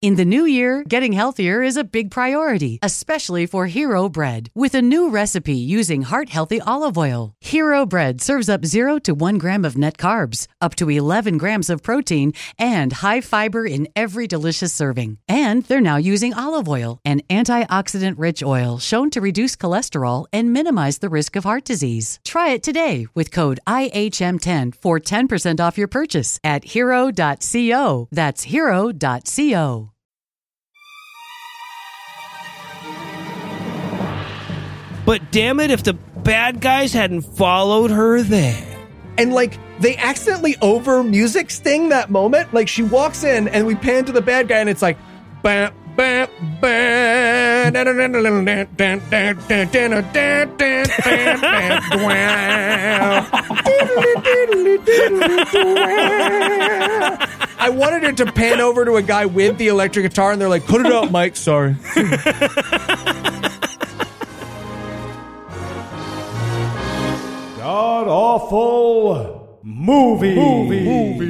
In the new year, getting healthier is a big priority, especially for Hero Bread. With a new recipe using heart healthy olive oil, Hero Bread serves up 0 to 1 gram of net carbs, up to 11 grams of protein, and high fiber in every delicious serving. And they're now using olive oil, an antioxidant rich oil shown to reduce cholesterol and minimize the risk of heart disease. Try it today with code IHM10 for 10% off your purchase at hero.co. That's hero.co. But damn it, if the bad guys hadn't followed her there. And like they accidentally over music sting that moment. Like she walks in and we pan to the bad guy and it's like bam bam bam I wanted it to pan over to a guy with the electric guitar and they're like, put it up, Mike. Sorry. God awful movie. movie.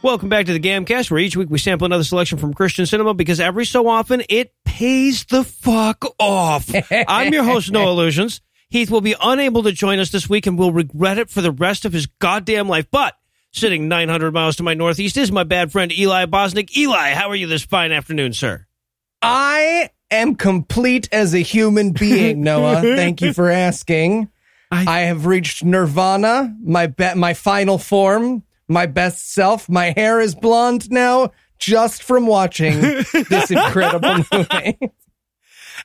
Welcome back to the Gamcast, where each week we sample another selection from Christian cinema because every so often it pays the fuck off. I'm your host, Noah Lugeons. Heath will be unable to join us this week and will regret it for the rest of his goddamn life. But sitting 900 miles to my northeast is my bad friend Eli Bosnick. Eli, how are you this fine afternoon, sir? I am complete as a human being, Noah. Thank you for asking. I, I have reached nirvana, my be- my final form, my best self. My hair is blonde now just from watching this incredible movie.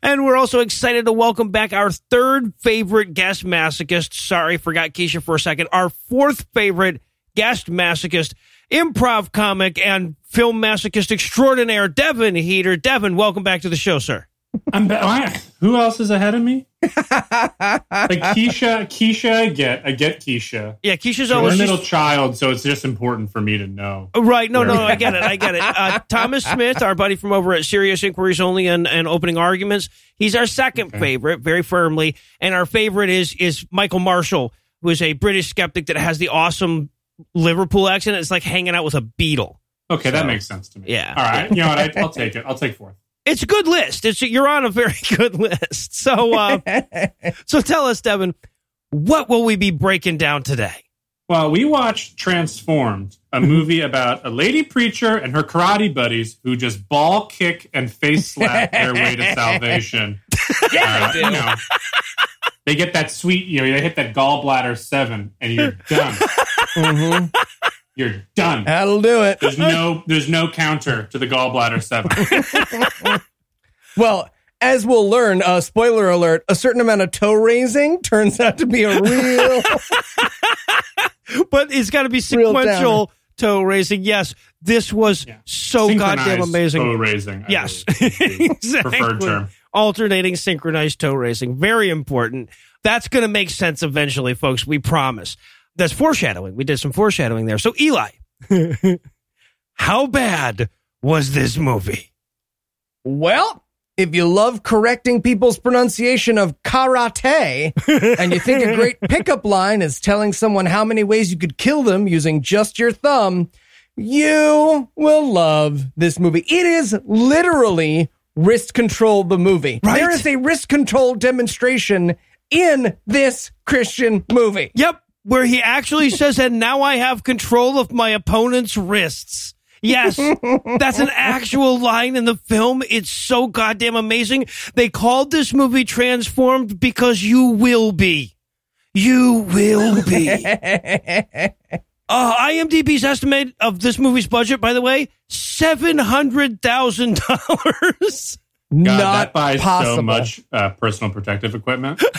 And we're also excited to welcome back our third favorite guest masochist. Sorry, forgot Keisha for a second. Our fourth favorite guest masochist, improv comic, and film masochist extraordinaire, Devin Heater. Devin, welcome back to the show, sir. I'm back. Who else is ahead of me? like Keisha, Keisha, I get, I get Keisha. Yeah, Keisha's We're a little child, so it's just important for me to know. Right. No, no, Where- I get it. I get it. Uh, Thomas Smith, our buddy from over at Serious Inquiries Only and, and Opening Arguments, he's our second favorite, very firmly. And our favorite is is Michael Marshall, who is a British skeptic that has the awesome Liverpool accent. It's like hanging out with a Beatle. Okay, that makes sense to me. yeah. All right. You know what? I, I'll take it. I'll take fourth. It's a good list. It's you're on a very good list. So, uh, so tell us, Devin, what will we be breaking down today? Well, we watched Transformed, a movie about a lady preacher and her karate buddies who just ball kick and face slap their way to salvation. Yeah, Uh, you know, they get that sweet, you know, they hit that gallbladder seven, and you're done. Hmm You're done. That'll do it. There's no, there's no counter to the gallbladder seven. Well, as we'll learn, uh, spoiler alert, a certain amount of toe raising turns out to be a real. But it's got to be sequential toe raising. Yes, this was Yeah. so goddamn amazing. Toe raising. I Yes, believe is the exactly. Preferred term. Alternating synchronized toe raising, Very important. That's going to make sense eventually, folks. We promise. That's foreshadowing. We did some foreshadowing there. So, Eli, how bad was this movie? well, if you love correcting people's pronunciation of karate and you think a great pickup line is telling someone how many ways you could kill them using just your thumb, you will love this movie. It is literally wrist control the movie. Right. There is a wrist control demonstration in this Christian movie. Yep, where he actually says, and now I have control of my opponent's wrists. Yes, that's an actual line in the film. It's so goddamn amazing. They called this movie Transformed because you will be. You will be. Uh, IMDb's estimate of this movie's budget, by the way, $700,000. God, Not that buys possible. so much uh, personal protective equipment.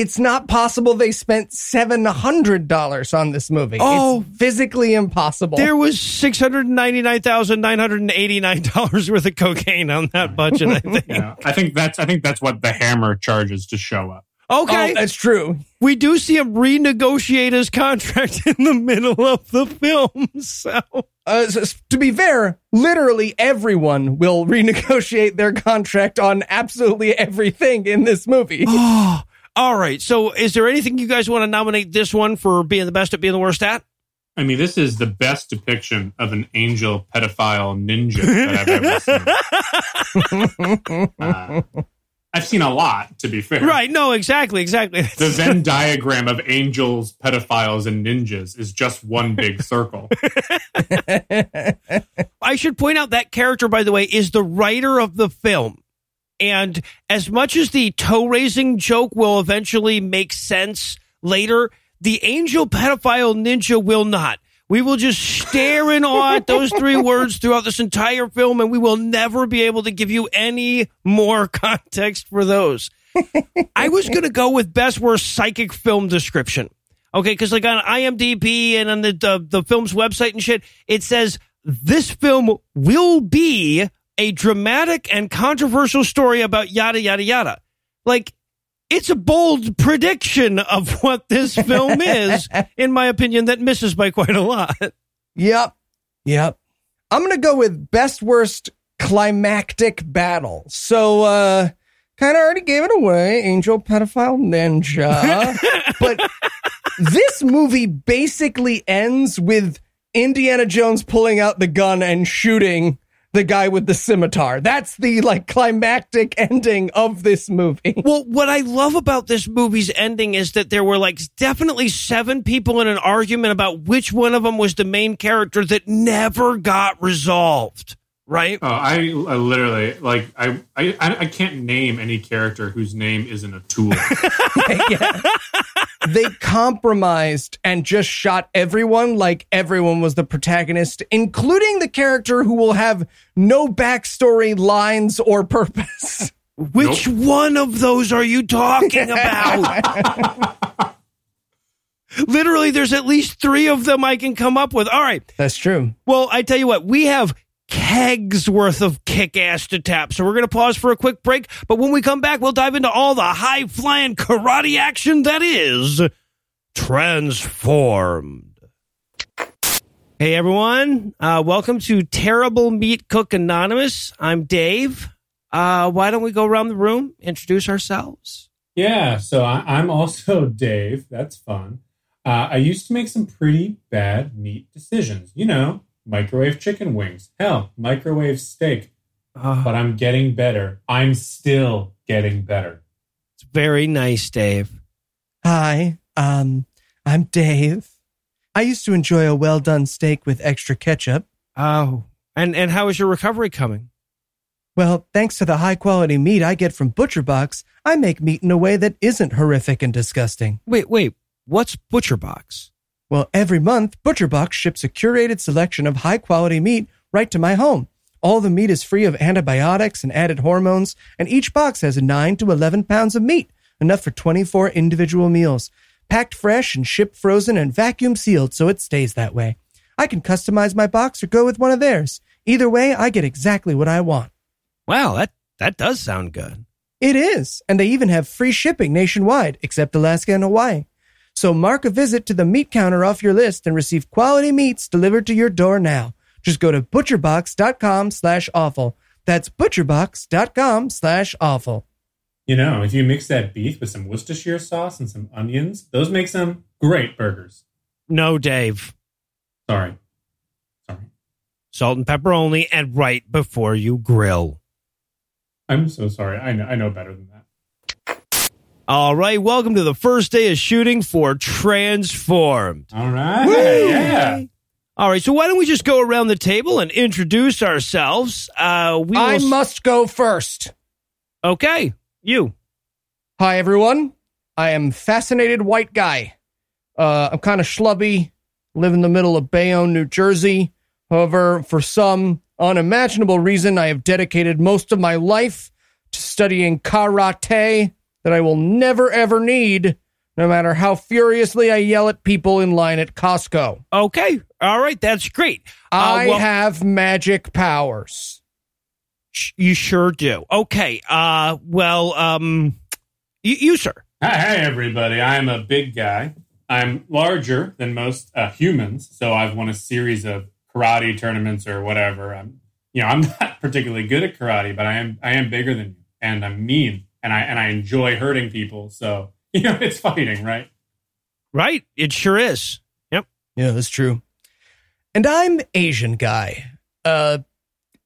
It's not possible they spent $700 on this movie. Oh. it's physically impossible. There was $699,989 worth of cocaine on that budget, I think. You know, I think that's I think that's what the hammer charges to show up. Okay. Oh, that's true. we do see him renegotiate his contract in the middle of the film. So uh, s- s- to be fair, literally everyone will renegotiate their contract on absolutely everything in this movie. Oh, all right. So, is there anything you guys want to nominate this one for being the best at being the worst at? I mean, this is the best depiction of an angel pedophile ninja that I've ever seen. Uh, I've seen a lot, to be fair. Right. No, exactly. Exactly. The Venn diagram of angels, pedophiles, and ninjas is just one big circle. I should point out that character, by the way, is the writer of the film. And as much as the toe raising joke will eventually make sense later, the angel pedophile ninja will not. We will just stare in awe at those three words throughout this entire film, and we will never be able to give you any more context for those. I was going to go with best worst psychic film description. Okay, because like on IMDb and on the, the the film's website and shit, it says this film will be a dramatic and controversial story about yada yada yada. Like it's a bold prediction of what this film is, in my opinion, that misses by quite a lot. Yep. Yep. I'm going to go with best worst climactic battle. So, uh, kind of already gave it away. Angel pedophile ninja. but this movie basically ends with Indiana Jones pulling out the gun and shooting the guy with the scimitar. That's the like climactic ending of this movie. Well, what I love about this movie's ending is that there were like definitely seven people in an argument about which one of them was the main character that never got resolved. Right? Oh, I, I literally like I, I I can't name any character whose name isn't a tool. Yeah. They compromised and just shot everyone like everyone was the protagonist, including the character who will have no backstory, lines, or purpose. Which one of those are you talking about? Literally, there's at least three of them I can come up with. All right. That's true. Well, I tell you what, we have kegs worth of kick ass to tap. So we're going to pause for a quick break. But when we come back, we'll dive into all the high flying karate action that is transformed. Hey everyone, uh, welcome to Terrible Meat Cook Anonymous. I'm Dave. Uh, why don't we go around the room, introduce ourselves? yeah, so I, I'm also Dave. That's fun. Uh, I used to make some pretty bad meat decisions. You know, microwave chicken wings. Hell, microwave steak. Uh, But I'm getting better. I'm still getting better. it's very nice, Dave. Hi, um, I'm Dave. I used to enjoy a well done steak with extra ketchup. Oh, and and how is your recovery coming? Well, thanks to the high quality meat I get from Butcher Box, I make meat in a way that isn't horrific and disgusting. Wait, wait. What's Butcher Box? Well, every month, ButcherBox ships a curated selection of high quality meat right to my home. All the meat is free of antibiotics and added hormones, and each box has 9 to 11 pounds of meat, enough for 24 individual meals. Packed fresh and shipped frozen and vacuum sealed so it stays that way. I can customize my box or go with one of theirs. Either way, I get exactly what I want. Wow, that that does sound good. It is, and they even have free shipping nationwide, except Alaska and Hawaii. So mark a visit to the meat counter off your list and receive quality meats delivered to your door now. Just go to butcherbox.com slash awful. That's butcherbox.com slash awful. You know, if you mix that beef with some Worcestershire sauce and some onions, those make some great burgers. No, Dave. Sorry. Sorry. Salt and pepper only, and right before you grill. I'm so sorry. I know, I know better than that. All right, welcome to the first day of shooting for Transformed. All right. Yeah. All right, so why don't we just go around the table and introduce ourselves? Uh, we will I s- must go first. okay, you. Hi, everyone. I am Fascinated White Guy. Uh, I'm kind of schlubby, live in the middle of Bayonne, New Jersey. However, for some unimaginable reason, I have dedicated most of my life to studying karate that I will never ever need, no matter how furiously I yell at people in line at Costco. Okay, all right, that's great. Uh, I well- have magic powers. Sh- You sure do. Okay. Uh. Well. Um. You, you sir. Hi, hi, everybody. I'm a big guy. I'm larger than most uh, humans, so I've won a series of karate tournaments or whatever. I'm, you know, I'm not particularly good at karate, but I am I am bigger than you, and I'm mean, and I and I enjoy hurting people. So you know, it's fighting, right? Right? It sure is. Yep. Yeah, that's true. And I'm Asian guy. Uh,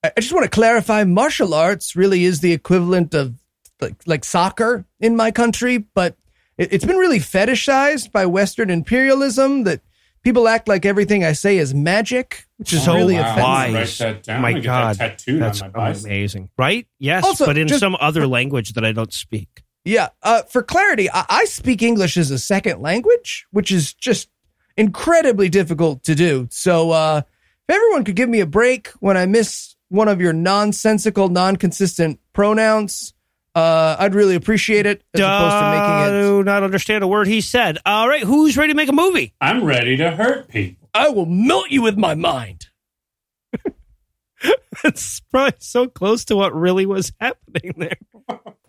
I I just want to clarify: martial arts really is the equivalent of like like soccer in my country, but it, it's been really fetishized by Western imperialism. That people act like everything I say is magic, which is So really wow. offensive. Why? wise. Write that down. Oh My I'm gonna get God, that tattooed That's on my amazing. Right? Yes, Also, but in just- some other language that I don't speak. Yeah. Uh, for clarity, I, I speak English as a second language, which is just incredibly difficult to do. So, uh, if everyone could give me a break when I miss one of your nonsensical, non-consistent pronouns, uh, I'd really appreciate it. As opposed to making it, do not understand a word he said. All right, who's ready to make a movie? I'm ready to hurt people. I will melt you with my mind. That's probably so close to what really was happening there.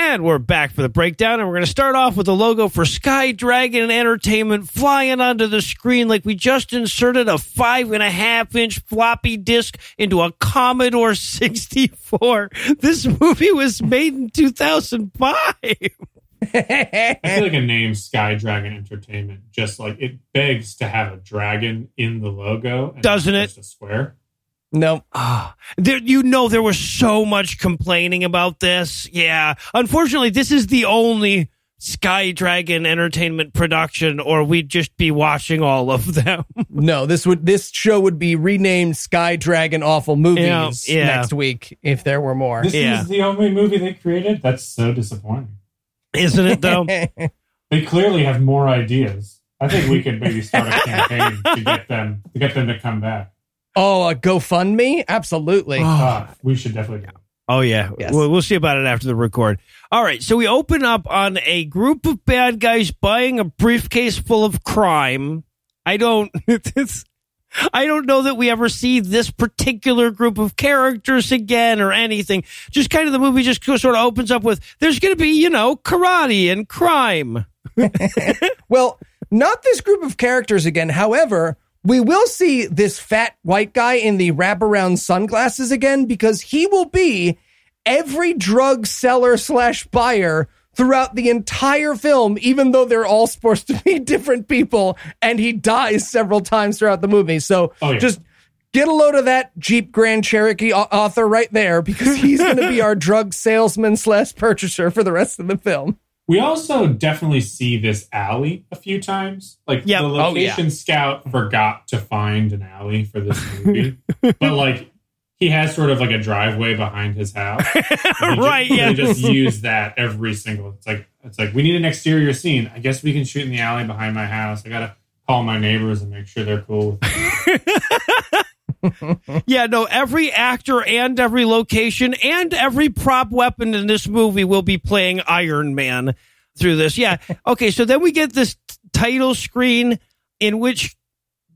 And we're back for the breakdown, and we're going to start off with the logo for Sky Dragon Entertainment flying onto the screen like we just inserted a five and a half inch floppy disk into a Commodore 64. This movie was made in 2005. I feel like a name Sky Dragon Entertainment just like it begs to have a dragon in the logo, and Doesn't it? Just a square. No. Ah, there, you know, there was so much complaining about this. Yeah. Unfortunately, this is the only Sky Dragon Entertainment production, or we'd just be watching all of them. No, this would this show would be renamed Sky Dragon Awful Movies Yeah, yeah. next week if there were more. This Yeah. is the only movie they created. That's so disappointing. Isn't it, though? They clearly have more ideas. I think we could maybe start a campaign to get them to get them to come back. Oh, a GoFundMe? Absolutely. Uh, we should definitely do. it. Oh yeah, Yes. we'll, we'll see about it after the record. All right, so we open up on a group of bad guys buying a briefcase full of crime. I don't. It's, I don't know that we ever see this particular group of characters again or anything. Just kind of the movie just sort of opens up with there's going to be you know karate and crime. Well, not this group of characters again. However, we will see this fat white guy in the wraparound sunglasses again because he will be every drug seller slash buyer throughout the entire film, even though they're all supposed to be different people, and he dies several times throughout the movie. So Oh, yeah. just get a load of that Jeep Grand Cherokee author right there because he's going to be our drug salesman slash purchaser for the rest of the film. We also definitely see this alley a few times. Like Yep. the Oh, yeah. location scout forgot to find an alley for this movie, but like he has sort of like a driveway behind his house. Just- Right, They yeah. just use that every single. It's like it's like we need an exterior scene. I guess we can shoot in the alley behind my house. I gotta call my neighbors and make sure they're cool. Yeah, no, every actor and every location and every prop weapon in this movie will be playing Iron Man through this. Yeah. Okay, so then we get this t- title screen in which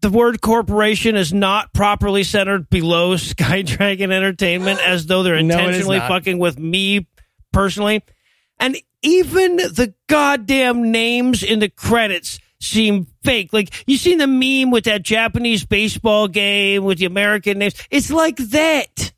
the word corporation is not properly centered below Sky Dragon Entertainment as though they're No, intentionally not. fucking with me personally. And even the goddamn names in the credits seem fake. Like you seen the meme with that Japanese baseball game with the American names. It's like that.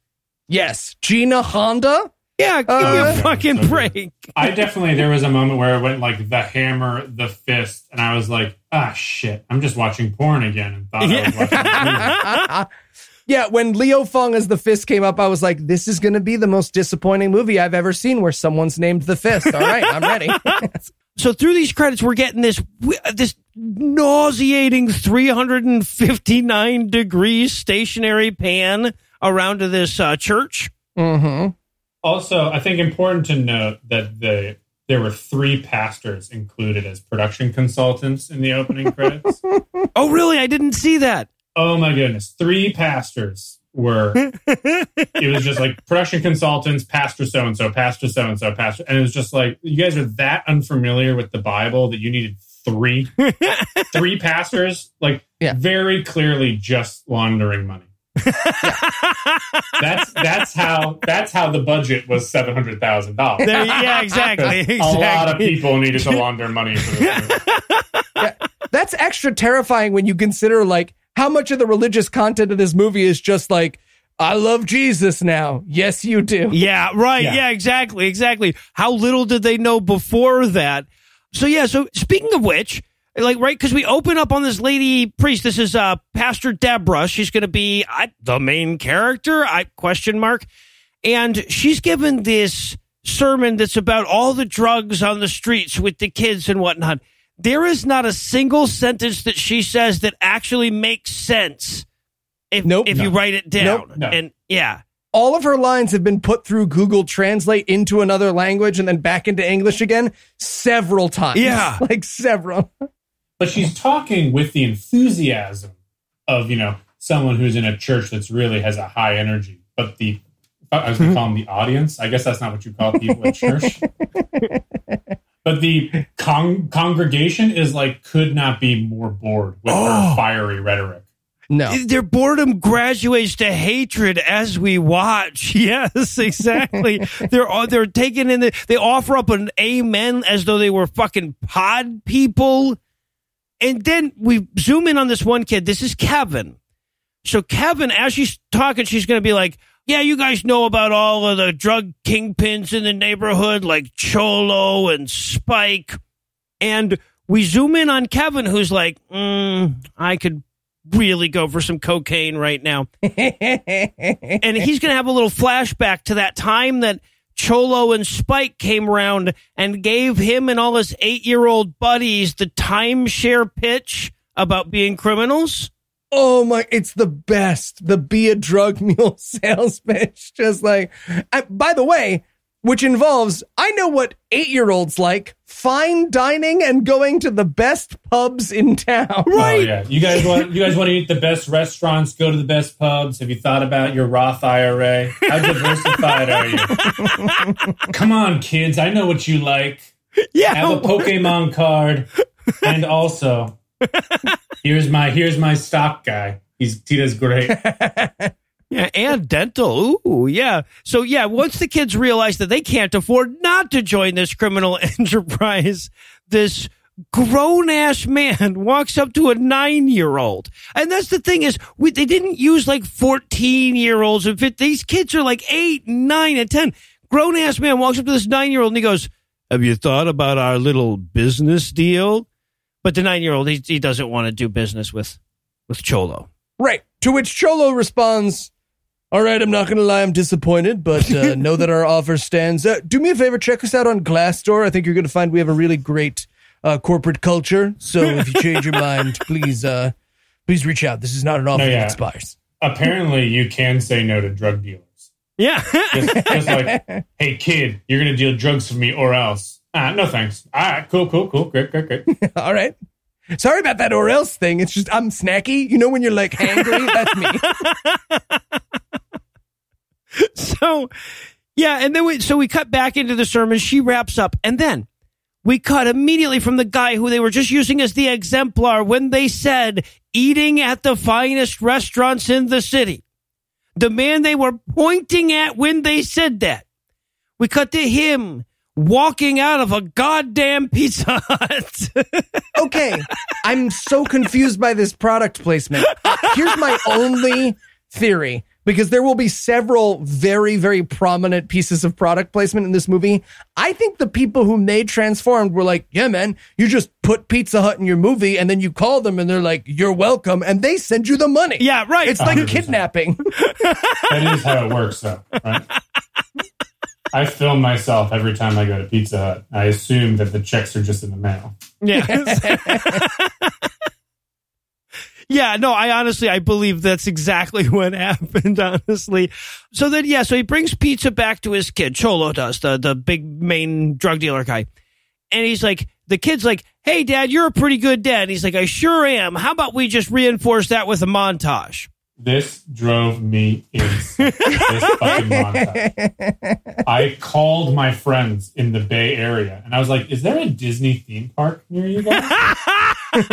Yes, Gina Honda. Yeah, give me Uh, a fucking so break. I definitely there was a moment where it went like the hammer, the fist, and I was like, ah shit, I'm just watching porn again and thought I was watching. Yeah, when Leo Fong as the fist came up, I was like, this is going to be the most disappointing movie I've ever seen where someone's named the fist. All right, I'm ready. So through these credits, we're getting this this nauseating 359 degrees stationary pan around to this uh, church. hmm Also, I think important to note that the there were three pastors included as production consultants in the opening credits. Oh, really? I didn't see that. Oh my goodness, three pastors were. it was just like production consultants, pastor so and so, pastor so and so, pastor, and it was just like you guys are that unfamiliar with the Bible that you needed three, three pastors, like Yeah. very clearly just laundering money. That's that's how that's how the budget was seven hundred thousand dollars. Yeah, exactly. exactly. A lot of people needed to launder money for this movie. That's extra terrifying when you consider like how much of the religious content of this movie is just like, I love Jesus now. Yes, you do. Yeah, right. Yeah. Yeah. exactly, exactly. How little did they know before that? So yeah, so speaking of which, like right because we open up on this lady priest. This is uh Pastor Deborah. She's going to be uh, the main character. I question mark, and she's given this sermon that's about all the drugs on the streets with the kids and whatnot. There is not a single sentence that she says that actually makes sense. If, Nope. if you write it down. No. And yeah. All of her lines have been put through Google Translate into another language and then back into English again several times. Yeah. like several. but she's talking with the enthusiasm of you know someone who's in a church that's really has a high energy but the i was going to call them the audience i guess that's not what you call people at church but the con- congregation is like could not be more bored with Oh. her fiery rhetoric No. Their boredom graduates to hatred as we watch. Yes, exactly. they're uh, they're taking in the they offer up an amen as though they were fucking pod people. And then we zoom in on this one kid. This is Kevin. So Kevin, as she's talking, she's going to be like, "Yeah, you guys know about all of the drug kingpins in the neighborhood, like Cholo and Spike." And we zoom in on Kevin, who's like, mm, "I could really go for some cocaine right now." and he's going to have a little flashback to that time that Cholo and Spike came around and gave him and all his eight year old buddies the timeshare pitch about being criminals. Oh my, it's the best. The be a drug mule sales pitch. Just like, I, by the way, which involves, I know what eight year olds like fine dining and going to the best pubs in town. oh yeah you guys want you guys want to eat the best restaurants go to the best pubs have you thought about your roth ira how diversified are you come on kids i know what you like Yeah. have a Pokemon card, and also here's my here's my stock guy. He's he does great. Yeah, and dental. Ooh, yeah. So yeah, once the kids realize that they can't afford not to join this criminal enterprise, this grown ass man walks up to a nine year old. And that's the thing is, we, they didn't use like 14 year olds and fit. These kids are like eight, nine, and 10. Grown ass man walks up to this nine year old and he goes, Have you thought about our little business deal? But the nine year old, he, he doesn't want to do business with, with Cholo. Right. To which Cholo responds, All right, I'm not going to lie, I'm disappointed, but uh, know that our offer stands. Uh, do me a favor, check us out on Glassdoor. I think you're going to find we have a really great uh, corporate culture. So if you change your mind, please uh, please reach out. This is not an offer No, yeah. that expires. Apparently, you can say no to drug dealers. Yeah. Just, just like, hey kid, you're gonna deal drugs for me or else. Ah, no thanks. All right, cool, cool, cool, great, great, great. All right. Sorry about that or else thing. It's just I'm snacky. You know when you're like hangry? That's me. so yeah and then we so we cut back into the sermon she wraps up and then we cut immediately from the guy who they were just using as the exemplar when they said eating at the finest restaurants in the city the man they were pointing at when they said that we cut to him walking out of a goddamn pizza hut okay, I'm so confused by this product placement. Here's my only theory because there will be several very, very prominent pieces of product placement in this movie. I think the people who made transformed were like, yeah, man, you just put Pizza Hut in your movie and then you call them and they're like, you're welcome. And they send you the money. yeah right It's like 100%. kidnapping. That is how it works, though, right? I film myself every time I go to Pizza Hut. I assume that the checks are just in the mail. Yeah. yeah, no, I honestly I believe that's exactly what happened, honestly. So then yeah, so he brings pizza back to his kid, Cholo does, the the big main drug dealer guy. And he's like the kid's like, "Hey dad, you're a pretty good dad." And he's like, "I sure am. How about we just reinforce that with a montage?" This drove me insane. this fucking montage. I called my friends in the Bay Area and I was like, "Is there a Disney theme park near you guys?"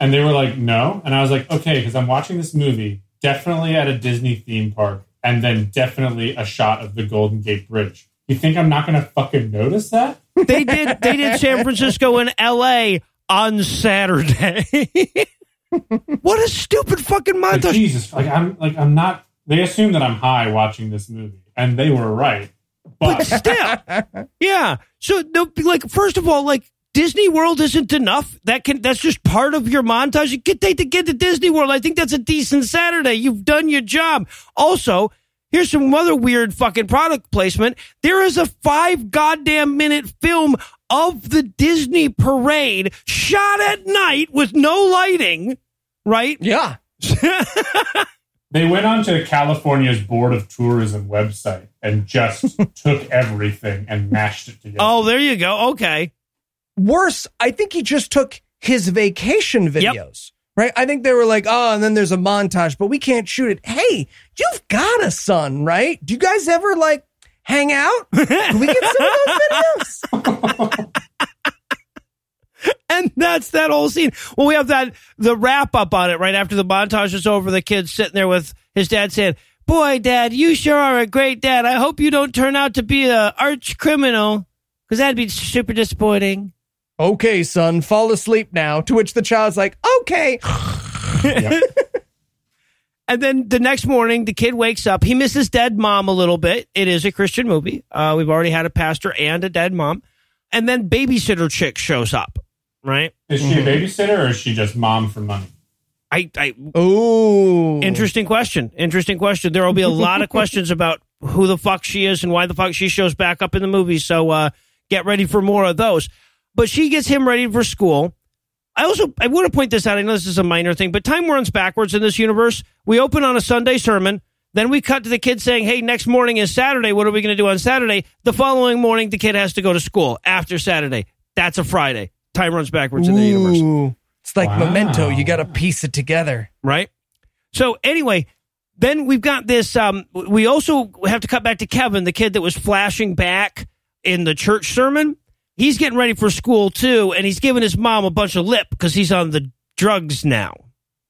and they were like, "No." And I was like, "Okay, because I'm watching this movie, definitely at a Disney theme park, and then definitely a shot of the Golden Gate Bridge. You think I'm not going to fucking notice that?" They did they did San Francisco and LA on Saturday. what a stupid fucking montage. Jesus, like I'm like I'm not. They assume that I'm high watching this movie, and they were right. but But still, yeah. So, no, like, first of all, like Disney World isn't enough. That can that's just part of your montage. You get to get to Disney World. I think that's a decent Saturday. You've done your job. Also, here's some other weird fucking product placement. There is a five goddamn minute film of the Disney parade shot at night with no lighting. Right? Yeah. they went onto California's Board of Tourism website and just took everything and mashed it together. Oh, there you go. Okay. Worse, I think he just took his vacation videos. Right? I think they were like, oh, and then there's a montage, but we can't shoot it. Hey, you've got a son, right? Do you guys ever like hang out? Can we get some of those videos? And that's that whole scene. Well, we have that the wrap up on it right after the montage is over. The kid's sitting there with his dad saying, "Boy, Dad, you sure are a great dad. I hope you don't turn out to be a arch criminal, because that'd be super disappointing." Okay, son, fall asleep now. To which the child's like, okay. And then the next morning, the kid wakes up. He misses dead mom a little bit. It is a Christian movie. Uh, we've already had a pastor and a dead mom. And then babysitter chick shows up. Right? Is she a babysitter or is she just mom for money? I, I Ooh. Interesting question. Interesting question. There will be a lot of questions about who the fuck she is and why the fuck she shows back up in the movie. So uh, get ready for more of those. But she gets him ready for school. I also I want to point this out. I know this is a minor thing, but time runs backwards in this universe. We open on a Sunday sermon, then we cut to the kid saying, "Hey, next morning is Saturday. What are we going to do on Saturday?" The following morning, the kid has to go to school after Saturday. That's a Friday. Time runs backwards in the universe It's like Wow. memento. You got to piece it together. right? So anyway, then we've got this. Um, we also have to cut back to Kevin, the kid that was flashing back in the church sermon. He's getting ready for school too, and he's giving his mom a bunch of lip because he's on the drugs now,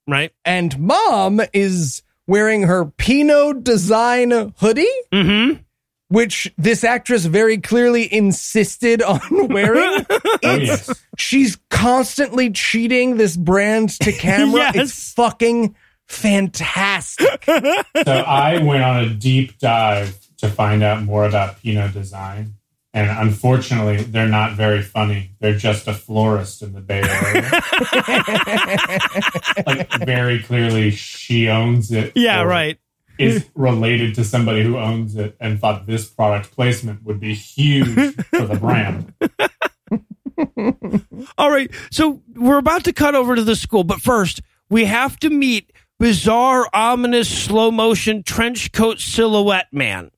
right? And mom is wearing her Pinot design hoodie, Mm-hmm. which this actress very clearly insisted on wearing. Oh, yes. She's constantly cheating this brand to camera. Yes. It's fucking fantastic. So I went on a deep dive to find out more about Pinot design. And unfortunately, they're not very funny. They're just a florist in the Bay Area. like, very clearly, she owns it. Yeah, right. Is related to somebody who owns it and thought this product placement would be huge for the brand. All right. So we're about to cut over to the school, but first we have to meet bizarre, ominous, slow motion trench coat silhouette man.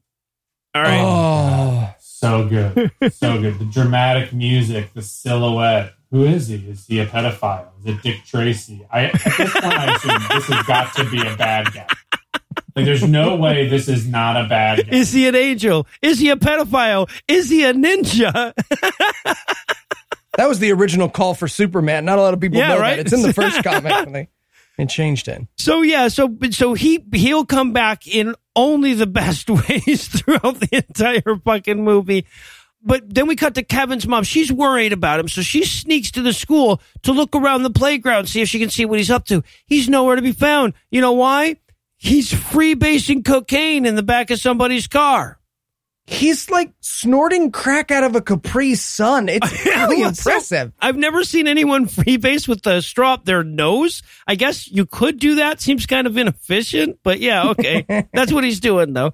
All right. Oh, So good. So good. The dramatic music, the silhouette. Who is he? Is he a pedophile? Is it Dick Tracy? I, at this point, I assume this has got to be a bad guy. Like, there's no way this is not a bad guy. Is he an angel? Is he a pedophile? Is he a ninja? that was the original call for Superman. Not a lot of people Yeah, know right? that. It's in the first comic they changed it. So yeah, so so he he'll come back in only the best ways throughout the entire fucking movie. But then we cut to Kevin's mom. She's worried about him, so she sneaks to the school to look around the playground, see if she can see what he's up to. He's nowhere to be found. You know why? He's freebasing cocaine in the back of somebody's car. He's like snorting crack out of a Capri Sun. It's really impressive. I've never seen anyone freebase with a straw up their nose. I guess you could do that. Seems kind of inefficient, but yeah, okay. That's what he's doing, though.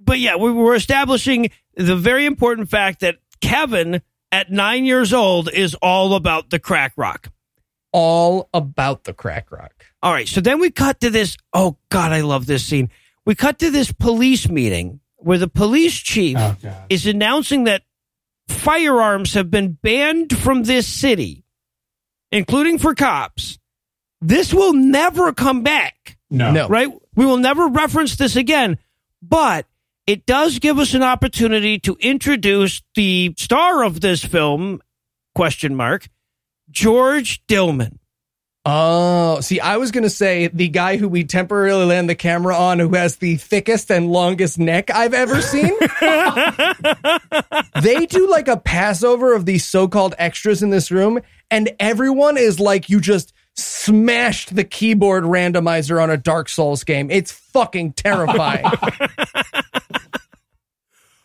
But yeah, we were establishing the very important fact that Kevin, at nine years old, is all about the crack rock. All about the crack rock. All right, so then we cut to this. Oh, God, I love this scene. We cut to this police meeting where the police chief Oh, is announcing that firearms have been banned from this city, including for cops. This will never come back, No. No. right? We will never reference this again, but it does give us an opportunity to introduce the star of this film, question mark, George Dillman. Oh, see, I was going to say the guy who we temporarily land the camera on who has the thickest and longest neck I've ever seen. they do like a Passover of these so called extras in this room, and everyone is like, you just smashed the keyboard randomizer on a Dark Souls game. It's fucking terrifying.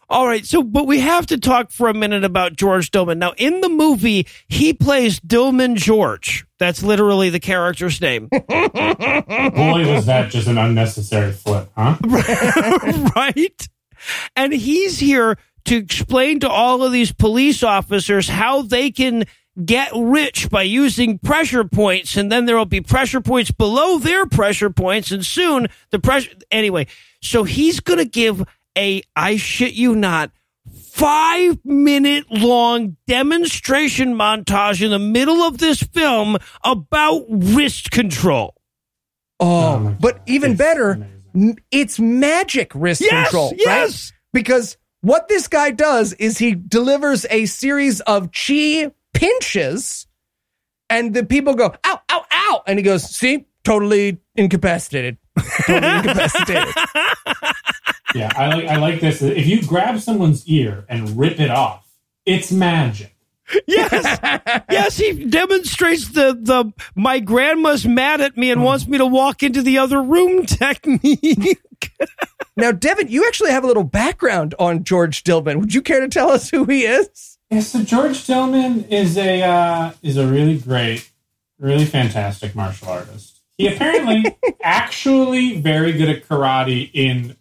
All right, so but we have to talk for a minute about George Dillman. Now, in the movie, he plays Dillman George. That's literally the character's name. Boy, was that just an unnecessary flip, huh? right? And he's here to explain to all of these police officers how they can get rich by using pressure points and then there will be pressure points below their pressure points and soon the pressure anyway so he's going to give a i shit you not 5 minute long demonstration montage in the middle of this film about wrist control Oh, Oh but even it's better, amazing. it's magic wrist Yes, control. yes. Right? Because what this guy does is he delivers a series of chi pinches, and the people go, ow, ow, ow. And he goes, see, totally incapacitated. Totally incapacitated. Yeah, I like I like this. If you grab someone's ear and rip it off, it's magic. Yes, yes, he demonstrates the the my grandma's mad at me and wants me to walk into the other room technique. now, Devin, you actually have a little background on George Dillman. Would you care to tell us who he is? Yeah, so George Dillman is a uh, is a really great, really fantastic martial artist. He apparently actually very good at karate in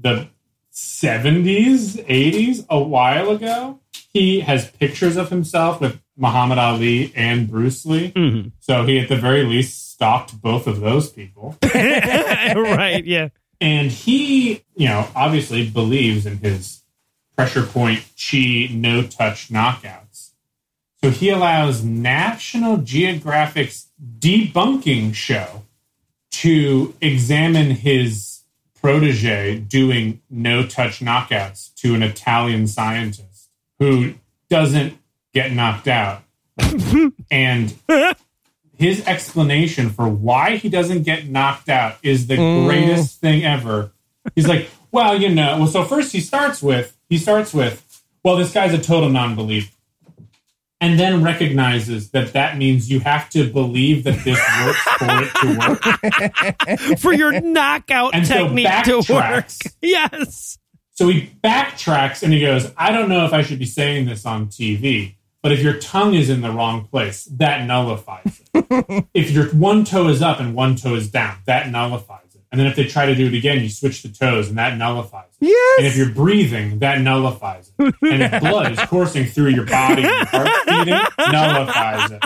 the seventies, eighties, a while ago. He has pictures of himself with Muhammad Ali and Bruce Lee. Mm-hmm. So he, at the very least, stalked both of those people. right? Yeah. And he, you know, obviously believes in his pressure point chi no touch knockouts. So he allows National Geographic's debunking show to examine his protege doing no touch knockouts to an Italian scientist who doesn't get knocked out. and his explanation for why he doesn't get knocked out is the mm. greatest thing ever. He's like, well, you know, well, so first he starts with, he starts with, well, this guy's a total non-believer. And then recognizes that that means you have to believe that this works for it to work. For your knockout And so technique to work. Yes. So he backtracks and he goes, I don't know if I should be saying this on TV, but if your tongue is in the wrong place, that nullifies it. if your one toe is up and one toe is down, that nullifies it. And then if they try to do it again, you switch the toes and that nullifies it. Yes. And if you're breathing, that nullifies it. And if blood is coursing through your body and your heart beating, nullifies it.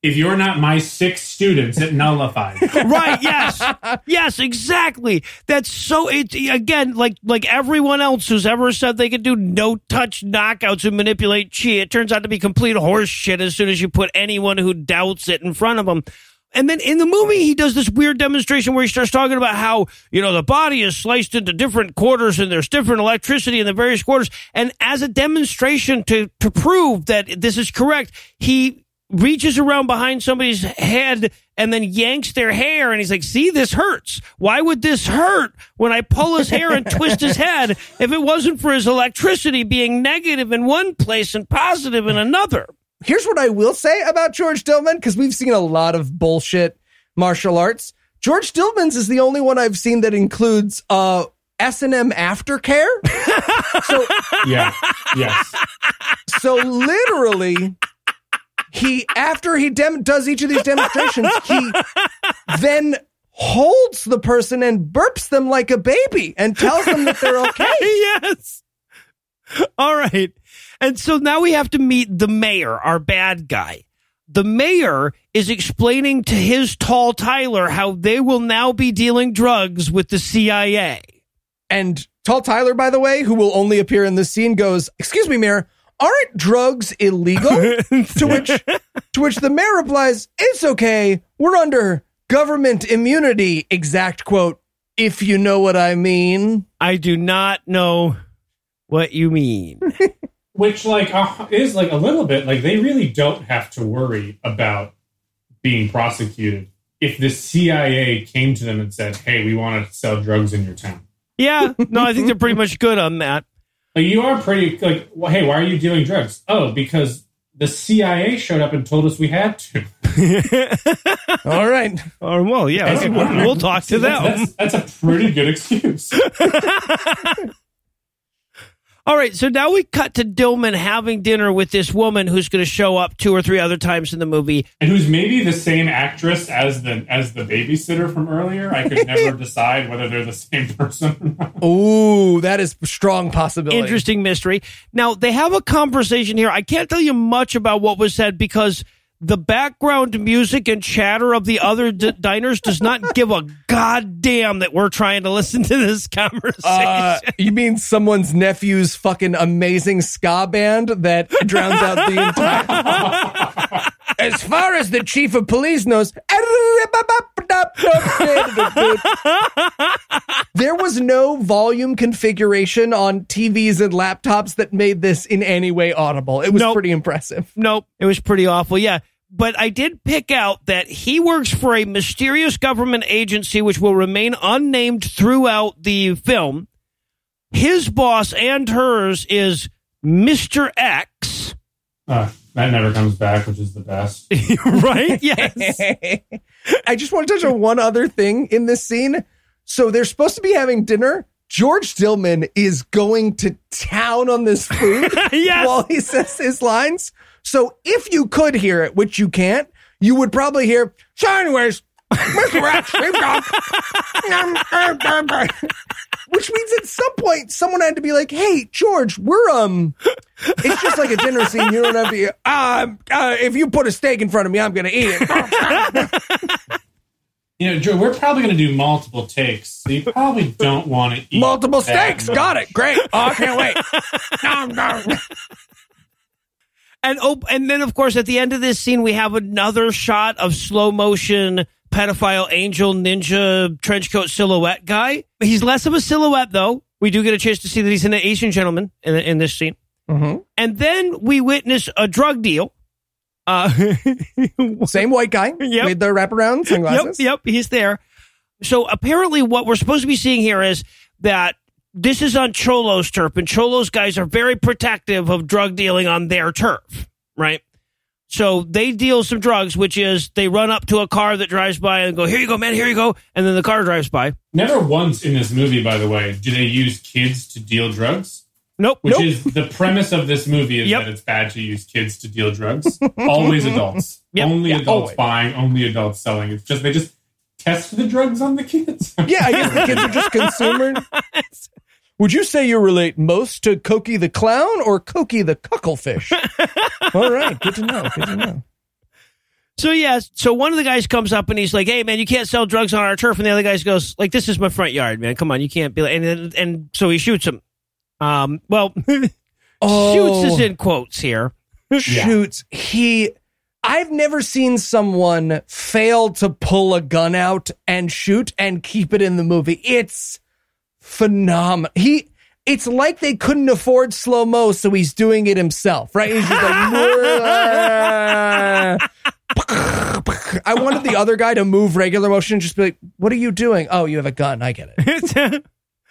If you're not my six students, it nullifies it. Right. Yes. yes. Exactly. That's so. It again, like like everyone else who's ever said they could do no touch knockouts and manipulate chi. It turns out to be complete horse shit as soon as you put anyone who doubts it in front of them. And then in the movie, he does this weird demonstration where he starts talking about how, you know, the body is sliced into different quarters and there's different electricity in the various quarters. And as a demonstration to, to prove that this is correct, he reaches around behind somebody's head and then yanks their hair. And he's like, see, this hurts. Why would this hurt when I pull his hair and twist his head if it wasn't for his electricity being negative in one place and positive in another? Here's what I will say about George Dillman, because we've seen a lot of bullshit martial arts. George Dillman's is the only one I've seen that includes uh S&M aftercare. so Yeah. Yes. so literally he after he dem- does each of these demonstrations, he then holds the person and burps them like a baby and tells them that they're okay. yes. All right. And so now we have to meet the mayor, our bad guy. The mayor is explaining to his tall Tyler how they will now be dealing drugs with the CIA. And Tall Tyler, by the way, who will only appear in this scene, goes, "Excuse me, Mayor, aren't drugs illegal?" to which, to which the mayor replies, "It's okay. We're under government immunity." Exact quote. If you know what I mean. I do not know what you mean. which like uh, is like a little bit like they really don't have to worry about being prosecuted if the CIA came to them and said, "Hey, we want to sell drugs in your town." Yeah. No, I think they're pretty much good on that. Like you are pretty like, well, hey, why are you dealing drugs? Oh, because the CIA showed up and told us we had to. All right. Or well, yeah, Hey, we'll, we'll talk to them. That's, that's a pretty good excuse. All right, so now we cut to Dillman having dinner with this woman who's going to show up two or three other times in the movie. and who's maybe the same actress as the as the babysitter from earlier. I could never decide whether they're the same person. or. Ooh, that is strong possibility. Interesting mystery. Now they have a conversation here. I can't tell you much about what was said because the background music and chatter of the other d- diners does not give a goddamn that we're trying to listen to this conversation. Uh, you mean someone's nephew's fucking amazing ska band that drowns out the entire. as far as the chief of police knows, there was no volume configuration on TVs and laptops that made this in any way audible. It was Nope. pretty impressive. Nope, it was pretty awful. Yeah. But I did pick out that he works for a mysterious government agency which will remain unnamed throughout the film. His boss and hers is Mr. X, Uh, that never comes back, which is the best. right? Yes. I just want to touch on one other thing in this scene. So they're supposed to be having dinner. George Dillman is going to town on this food Yes. while he says his lines. So if you could hear it, which you can't, you would probably hear, so anyways, Mr. Rex, we've got-" which means at some point someone had to be like, hey, George, we're, um, it's just like a dinner scene. You don't have to, uh, uh, if you put a steak in front of me, I'm going to eat it. You know, Joe, we're probably going to do multiple takes, so you probably don't want to eat Multiple that steaks. Got it. Great. Oh, I can't wait. Nom, nom. And oh, and then of course at the end of this scene we have another shot of slow motion pedophile angel ninja trench coat silhouette guy. He's less of a silhouette though. We do get a chance to see that he's an Asian gentleman in in this scene. Mhm. And then we witness a drug deal. Uh, Same white guy Yep. with the wraparound yep, sunglasses. yep, he's there. So apparently, what we're supposed to be seeing here is that this is on Cholo's turf, and Cholo's guys are very protective of drug dealing on their turf, right? So they deal some drugs, which is they run up to a car that drives by and go, "Here you go, man, here you go," and then the car drives by. Never once in this movie, by the way, do they use kids to deal drugs. Nope, Which nope. is the premise of this movie is Yep. that it's bad to use kids to deal drugs. Always adults. Yep. Only Yeah, adults always. buying, only adults selling. It's just they just test the drugs on the kids. Yeah, I guess the kids are just consumers. Would you say you relate most to Koki the clown or Koki the cucklefish? All right, good to know. Good to know. So yeah, so one of the guys comes up and he's like, "Hey man, you can't sell drugs on our turf," and the other guy goes, "Like this is my front yard, man. Come on, you can't be." Like, and and, and so he shoots him. Um, well, Oh. shoots is in quotes here. shoots. He I've never seen someone fail to pull a gun out and shoot and keep it in the movie. It's phenomenal. He it's like they couldn't afford slow mo, so he's doing it himself, right? He's just like, I wanted the other guy to move regular motion and just be like, What are you doing? Oh, you have a gun. I get it.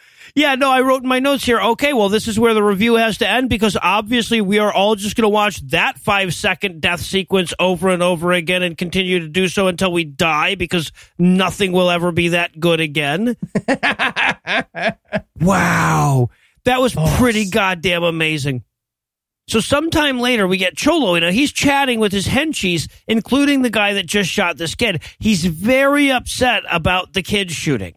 yeah, no, I wrote in my notes here. Okay, well, this is where the review has to end because obviously we are all just going to watch that five second death sequence over and over again and continue to do so until we die because nothing will ever be that good again. wow, that was pretty goddamn amazing. So sometime later, we get Cholo. You know, he's chatting with his henchies, including the guy that just shot this kid. He's very upset about the kid shooting,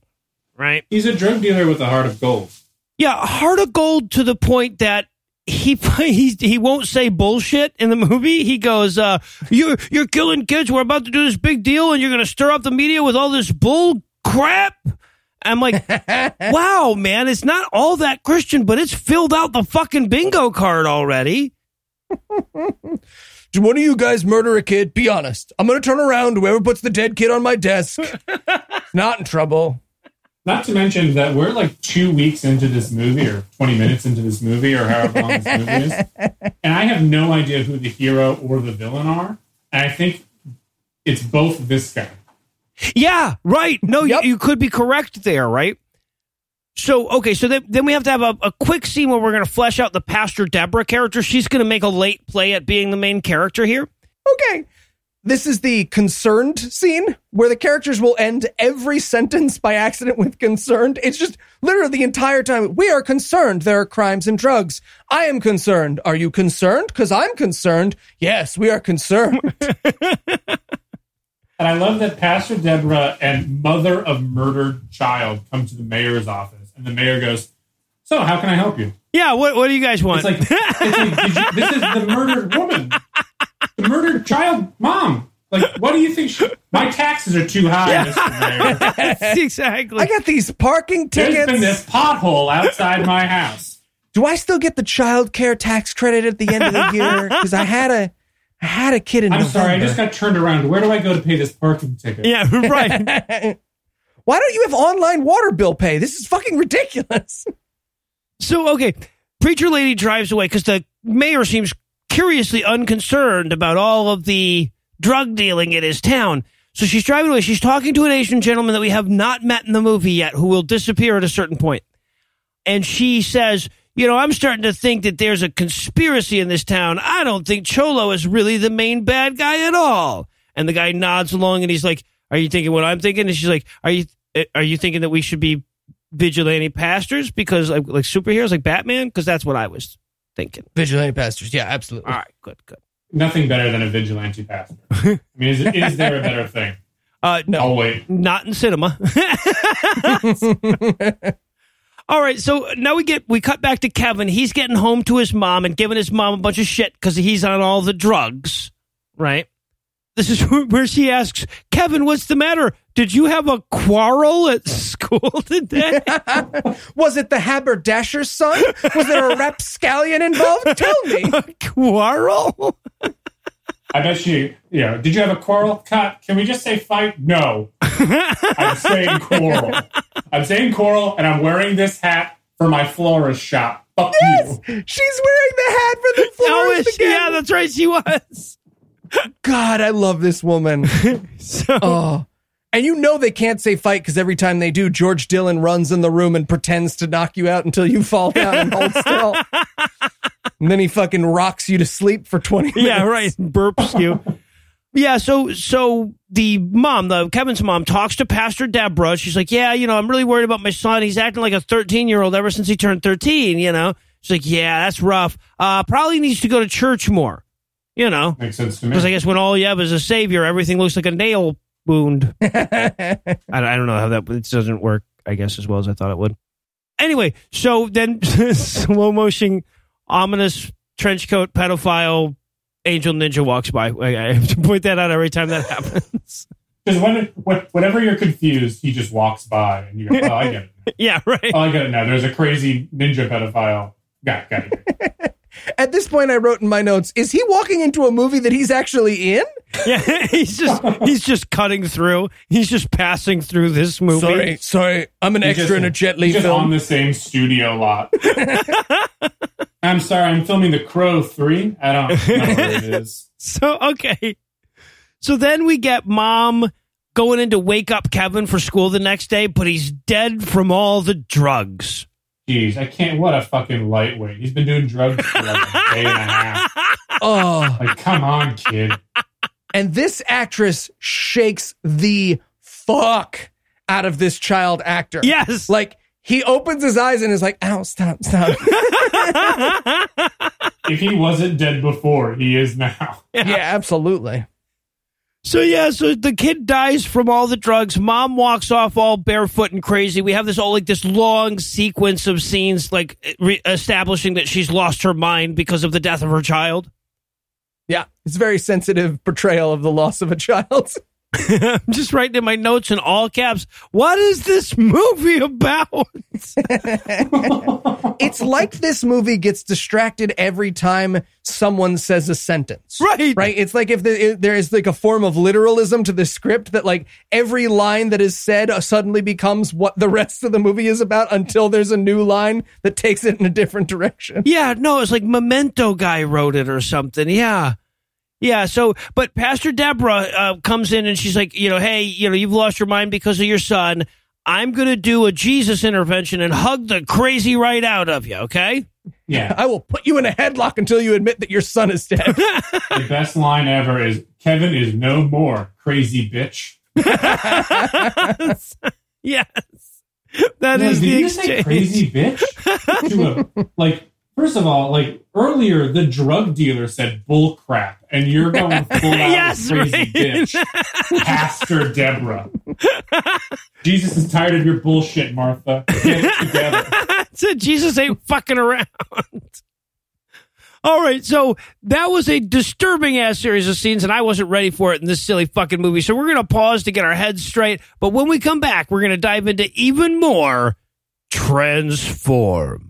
right? He's a drug dealer with a heart of gold. Yeah, heart of gold to the point that he he he won't say bullshit in the movie. He goes, uh, "You're you're killing kids. We're about to do this big deal, and you're going to stir up the media with all this bull crap." I'm like, "Wow, man, it's not all that Christian, but it's filled out the fucking bingo card already." Did one of you guys murder a kid? Be honest. I'm gonna turn around. Whoever puts the dead kid on my desk, not in trouble. Not to mention that we're like two weeks into this movie or 20 minutes into this movie or however long this movie is. And I have no idea who the hero or the villain are. And I think it's both this guy. Yeah, right. No, Yep. you, you could be correct there, right? So, okay, so then, then we have to have a, a quick scene where we're going to flesh out the Pastor Deborah character. She's going to make a late play at being the main character here. Okay. this is the concerned scene where the characters will end every sentence by accident with concerned. It's just literally the entire time. We are concerned. There are crimes and drugs. I am concerned. Are you concerned? Because I'm concerned. Yes, we are concerned. And I love that Pastor Deborah and mother of murdered child come to the mayor's office, and the mayor goes, "So, how can I help you?" Yeah, what what do you guys want? It's like, it's like did you, this is the murdered woman, the murdered child mom. Like, what do you think? She, my taxes are too high, Mr. Mayor. exactly. I got these parking There's tickets. been this pothole outside my house. Do I still get the child care tax credit at the end of the year? Because I had a, I had a kid in the house. I'm sorry, I just got turned around. Where do I go to pay this parking ticket? yeah, right. Why don't you have online water bill pay? This is fucking ridiculous. So, okay, preacher lady drives away because the mayor seems curiously unconcerned about all of the drug dealing in his town. So she's driving away. She's talking to an Asian gentleman that we have not met in the movie yet, who will disappear at a certain point. And she says, You know, I'm starting to think that there's a conspiracy in this town. I don't think Cholo is really the main bad guy at all. And the guy nods along and he's like, Are you thinking what I'm thinking? And she's like, Are you are you thinking that we should be vigilante pastors because like, like superheroes like Batman? Because that's what I was thinking. Vigilante pastors. Yeah, absolutely. All right, good, good. Nothing better than a vigilante pastor. I mean, is, is there a better thing? Uh, no, I'll wait. not in cinema. All right, so now we get we cut back to Kevin. He's getting home to his mom and giving his mom a bunch of shit because he's on all the drugs. Right. This is where she asks Kevin, "What's the matter? Did you have a quarrel at school today?" Was it the haberdasher's son? Was there a rapscallion involved? Tell me. a quarrel? I bet she, you know, did you have a quarrel? Cut. Can we just say fight? No. I'm saying quarrel. I'm saying quarrel, and I'm wearing this hat for my florist shop. Fuck Yes, you. she's wearing the hat for the florist is again. yeah, that's right. She was. God, I love this woman. So Oh. And you know they can't say fight because every time they do, George Dillman runs in the room and pretends to knock you out until you fall down and hold still. and then he fucking rocks you to sleep for 20 minutes. yeah, right. Burps you. Yeah, so so the mom, the Kevin's mom, talks to Pastor Deborah. She's like, "Yeah, you know, I'm really worried about my son. He's acting like a 13 year old ever since he turned 13. You know." She's like, "Yeah, that's rough. Uh, probably needs to go to church more. You know, Makes sense to me. because I guess when all you have is a savior, everything looks like a nail wound. I, I don't know how that it doesn't work. I guess as well as I thought it would. Anyway, so then slow motion, ominous trench coat pedophile angel ninja walks by. I, have to point that out every time that happens. Because when, when, whenever you're confused, he just walks by, and you go, "Oh, I get it. yeah, right. Oh, I get it now. There's a crazy ninja pedophile. Got, it, got it. At this point, I wrote in my notes, is he walking into a movie that he's actually in? Yeah, he's just he's just cutting through. He's just passing through this movie. Sorry, sorry. I'm an He's extra just- in a Jet Li he's just on the same studio lot. I'm sorry, I'm filming The Crow 3. I don't know what it is. So okay. So then we get mom going in to wake up Kevin for school the next day, but he's dead from all the drugs. Jeez, I can't. What a fucking lightweight. He's been doing drugs for like a day and a half. Oh, Like, come on, kid. and this actress shakes the fuck out of this child actor. Yes. Like, he opens his eyes and is like, ow, stop, stop. If he wasn't dead before, he is now. yeah, absolutely. So yeah, so the kid dies from all the drugs. Mom walks off all barefoot and crazy. We have this all like this long sequence of scenes like re- establishing that she's lost her mind because of the death of her child. Yeah, it's a very sensitive portrayal of the loss of a child. I'm just writing in my notes in all caps. What is this movie about? it's like this movie gets distracted every time someone says a sentence. Right. Right. It's like if the, there is like a form of literalism to the script that like every line that is said suddenly becomes what the rest of the movie is about until there's a new line that takes it in a different direction. Yeah, no, it's like Memento guy wrote it or something. Yeah. Yeah, so, but Pastor Deborah uh, comes in and she's like, you know, hey, you know, you've lost your mind because of your son. I'm going to do a Jesus intervention and hug the crazy right out of you, okay? Yeah. I will put you in a headlock until you admit that your son is dead. The best line ever is Kevin is no more crazy bitch. yes. That Like, is did the you say exchange. crazy bitch? to a, like, first of all, like earlier, the drug dealer said bull crap, and you're going full out Yes, crazy right. bitch. Pastor Deborah. Jesus is tired of your bullshit, Martha. Get it together. so Jesus ain't fucking around. All right, so that was a disturbing ass series of scenes, and I wasn't ready for it in this silly fucking movie. So we're gonna pause to get our heads straight. But when we come back, we're gonna dive into even more transform.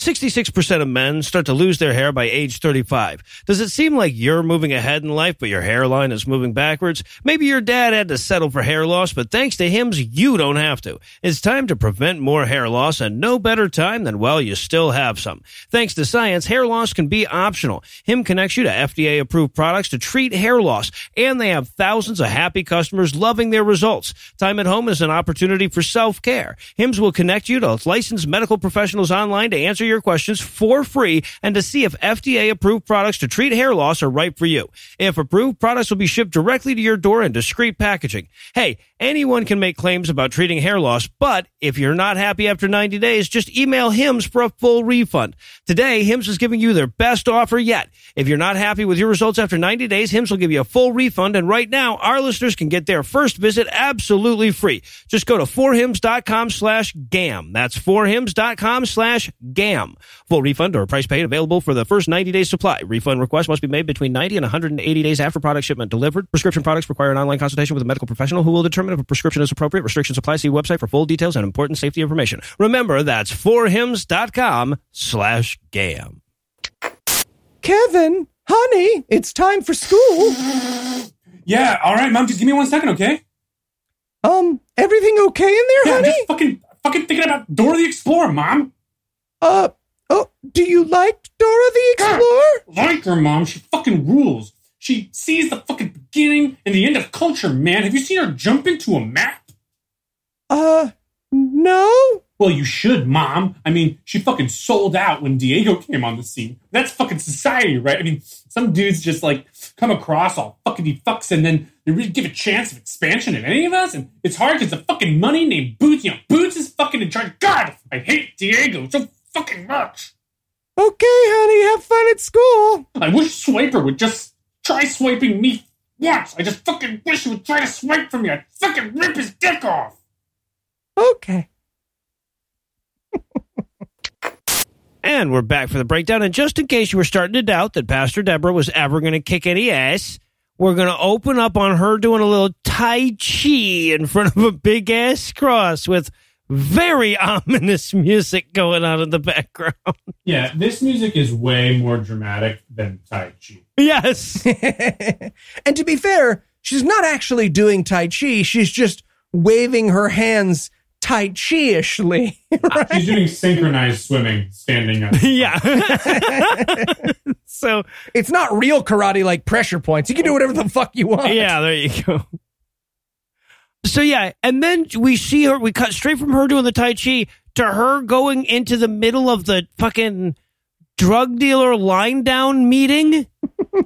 66% of men start to lose their hair by age 35. Does it seem like you're moving ahead in life, but your hairline is moving backwards? Maybe your dad had to settle for hair loss, but thanks to Hims, you don't have to. It's time to prevent more hair loss, and no better time than while you still have some. Thanks to science, hair loss can be optional. Him connects you to FDA approved products to treat hair loss, and they have thousands of happy customers loving their results. Time at home is an opportunity for self care. Hims will connect you to licensed medical professionals online to answer your questions for free and to see if FDA approved products to treat hair loss are right for you. If approved, products will be shipped directly to your door in discreet packaging. Hey, anyone can make claims about treating hair loss, but if you're not happy after 90 days, just email Hims for a full refund. Today, Hims is giving you their best offer yet. If you're not happy with your results after 90 days, Hims will give you a full refund. And right now, our listeners can get their first visit absolutely free. Just go to forhims.com slash gam. That's forhims.com slash gam. Full refund or price paid available for the first 90 days supply. Refund request must be made between 90 and 180 days after product shipment delivered. Prescription products require an online consultation with a medical professional who will determine if a prescription is appropriate. Restrictions apply. See website for full details and important safety information. Remember, that's forhims.com slash gam. Kevin, honey, it's time for school. Yeah, all right, mom. Just give me one second, okay? Um, everything okay in there, Yeah, I'm honey? just fucking fucking thinking about Dora the Explorer, mom. Uh, oh, do you like Dora the Explorer? Like her, mom. She fucking rules. She sees the fucking beginning and the end of culture, man. Have you seen her jump into a map? Uh, no. Well, you should, mom. I mean, she fucking sold out when Diego came on the scene. That's fucking society, right? I mean, some dudes just like come across all fuckity fucks and then they really give a chance of expansion in any of us. And it's hard because the fucking money named Boots, you know, Boots is fucking in charge. God, I hate Diego so fucking much. Okay, honey, have fun at school. I wish Swiper would just try swiping me once. I just fucking wish he would try to swipe for me. I'd fucking rip his dick off. Okay. And we're back for the breakdown. And just in case you were starting to doubt that Pastor Deborah was ever going to kick any ass, we're going to open up on her doing a little Tai Chi in front of a big ass cross with very ominous music going on in the background. Yeah, this music is way more dramatic than Tai Chi. yes. and to be fair, she's not actually doing Tai Chi. She's just waving her hands Tai Chi-ishly. She's doing synchronized swimming standing up. yeah. so, It's not real karate like pressure points. You can do whatever the fuck you want. yeah, there you go. So, yeah. And then we see her, we cut straight from her doing the Tai Chi to her going into the middle of the fucking drug dealer line down meeting.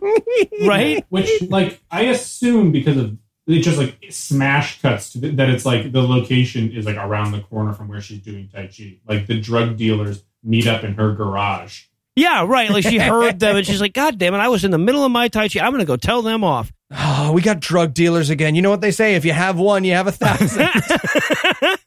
right? Which, like, I assume because of it just like smash cuts to the, that it's like the location is like around the corner from where she's doing Tai Chi. Like the drug dealers meet up in her garage. Yeah, right. Like she heard them and she's like, God damn it, I was in the middle of my Tai Chi. I'm going to go tell them off. Oh, we got drug dealers again. You know what they say? If you have one, you have a thousand.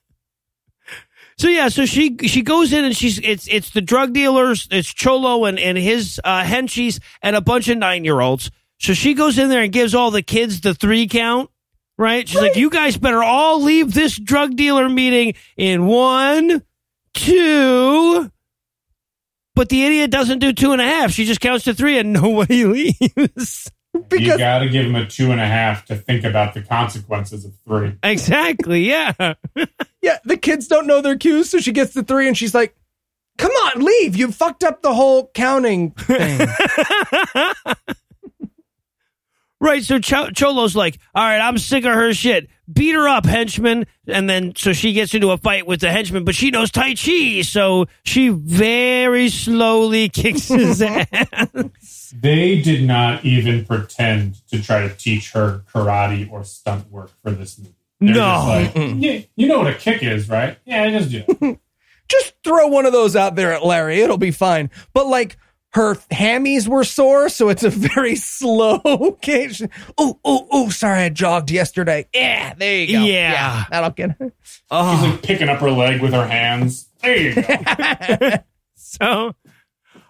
So yeah, so she she goes in and she's it's it's the drug dealers, it's Cholo and and his uh, henchies and a bunch of nine year olds. So she goes in there and gives all the kids the three count. Right? She's like, you guys better all leave this drug dealer meeting in one, two. But the idiot doesn't do two and a half. She just counts to three and nobody leaves. you got to give him a two and a half to think about the consequences of three. exactly. Yeah. yeah, the kids don't know their cues, so she gets the three and she's like, Come on, leave. You fucked up the whole counting thing. Right. right, so Ch- Cholo's like, all right, I'm sick of her shit. Beat her up, henchman. And then, so she gets into a fight with the henchman, but she knows Tai Chi, so she very slowly kicks his ass. They did not even pretend to try to teach her karate or stunt work for this movie. They're No. just like, yeah, you know what a kick is, right? Yeah, just do it. Just throw one of those out there at Larry. It'll be fine. But like her hammies were sore, so it's a very slow case. Oh, oh, oh, sorry, I jogged yesterday. Yeah, there you go. Yeah. that'll get her. Oh. She's Oh, like picking up her leg with her hands. There you go. so,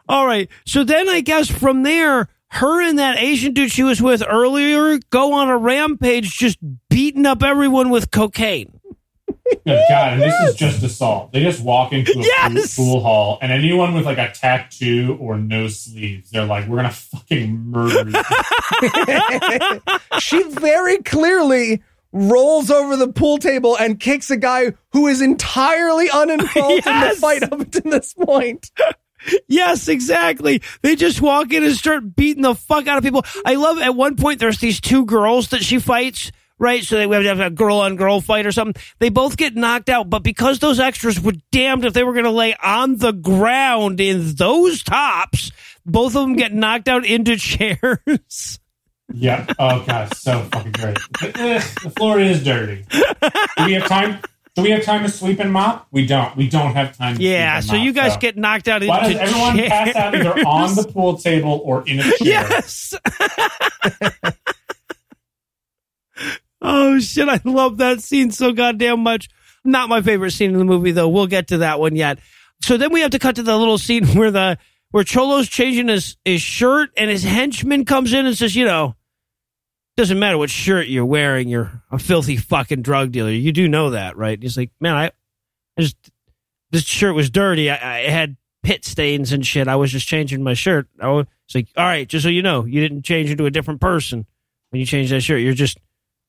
all right. So then I guess from there, her and that Asian dude she was with earlier go on a rampage just beating up everyone with cocaine. Good God, and this is just assault. They just walk into a pool, Yes! pool hall, and anyone with like a tattoo or no sleeves, they're like, "We're gonna fucking murder you." she very clearly rolls over the pool table and kicks a guy who is entirely uninvolved in the fight up to this point. Yes, exactly. They just walk in and start beating the fuck out of people. I love at one point there's these two girls that she fights, right? So they have to have a girl on girl fight or something. They both get knocked out, but because those extras were damned if they were going to lay on the ground in those tops, both of them get knocked out into chairs. yeah. Oh God, so fucking great. Eh, the floor is dirty. Do we have time? Do we have time to sweep and mop? We don't. We don't have time. To Yeah, so and you mop, guys get knocked out into Why does everyone chairs. pass out either on the pool table or in a chair? Yes. oh shit! I love that scene so goddamn much. Not my favorite scene in the movie though. We'll get to that one yet. So then we have to cut to the little scene where the where Cholo's changing his his shirt and his henchman comes in and says, you know, doesn't matter what shirt you're wearing, you're a filthy fucking drug dealer. You do know that, right? He's like, man, I, I just this shirt was dirty. I, I had pit stains and shit. I was just changing my shirt. I was it's like, all right, just so you know, you didn't change into a different person when you changed that shirt. You're just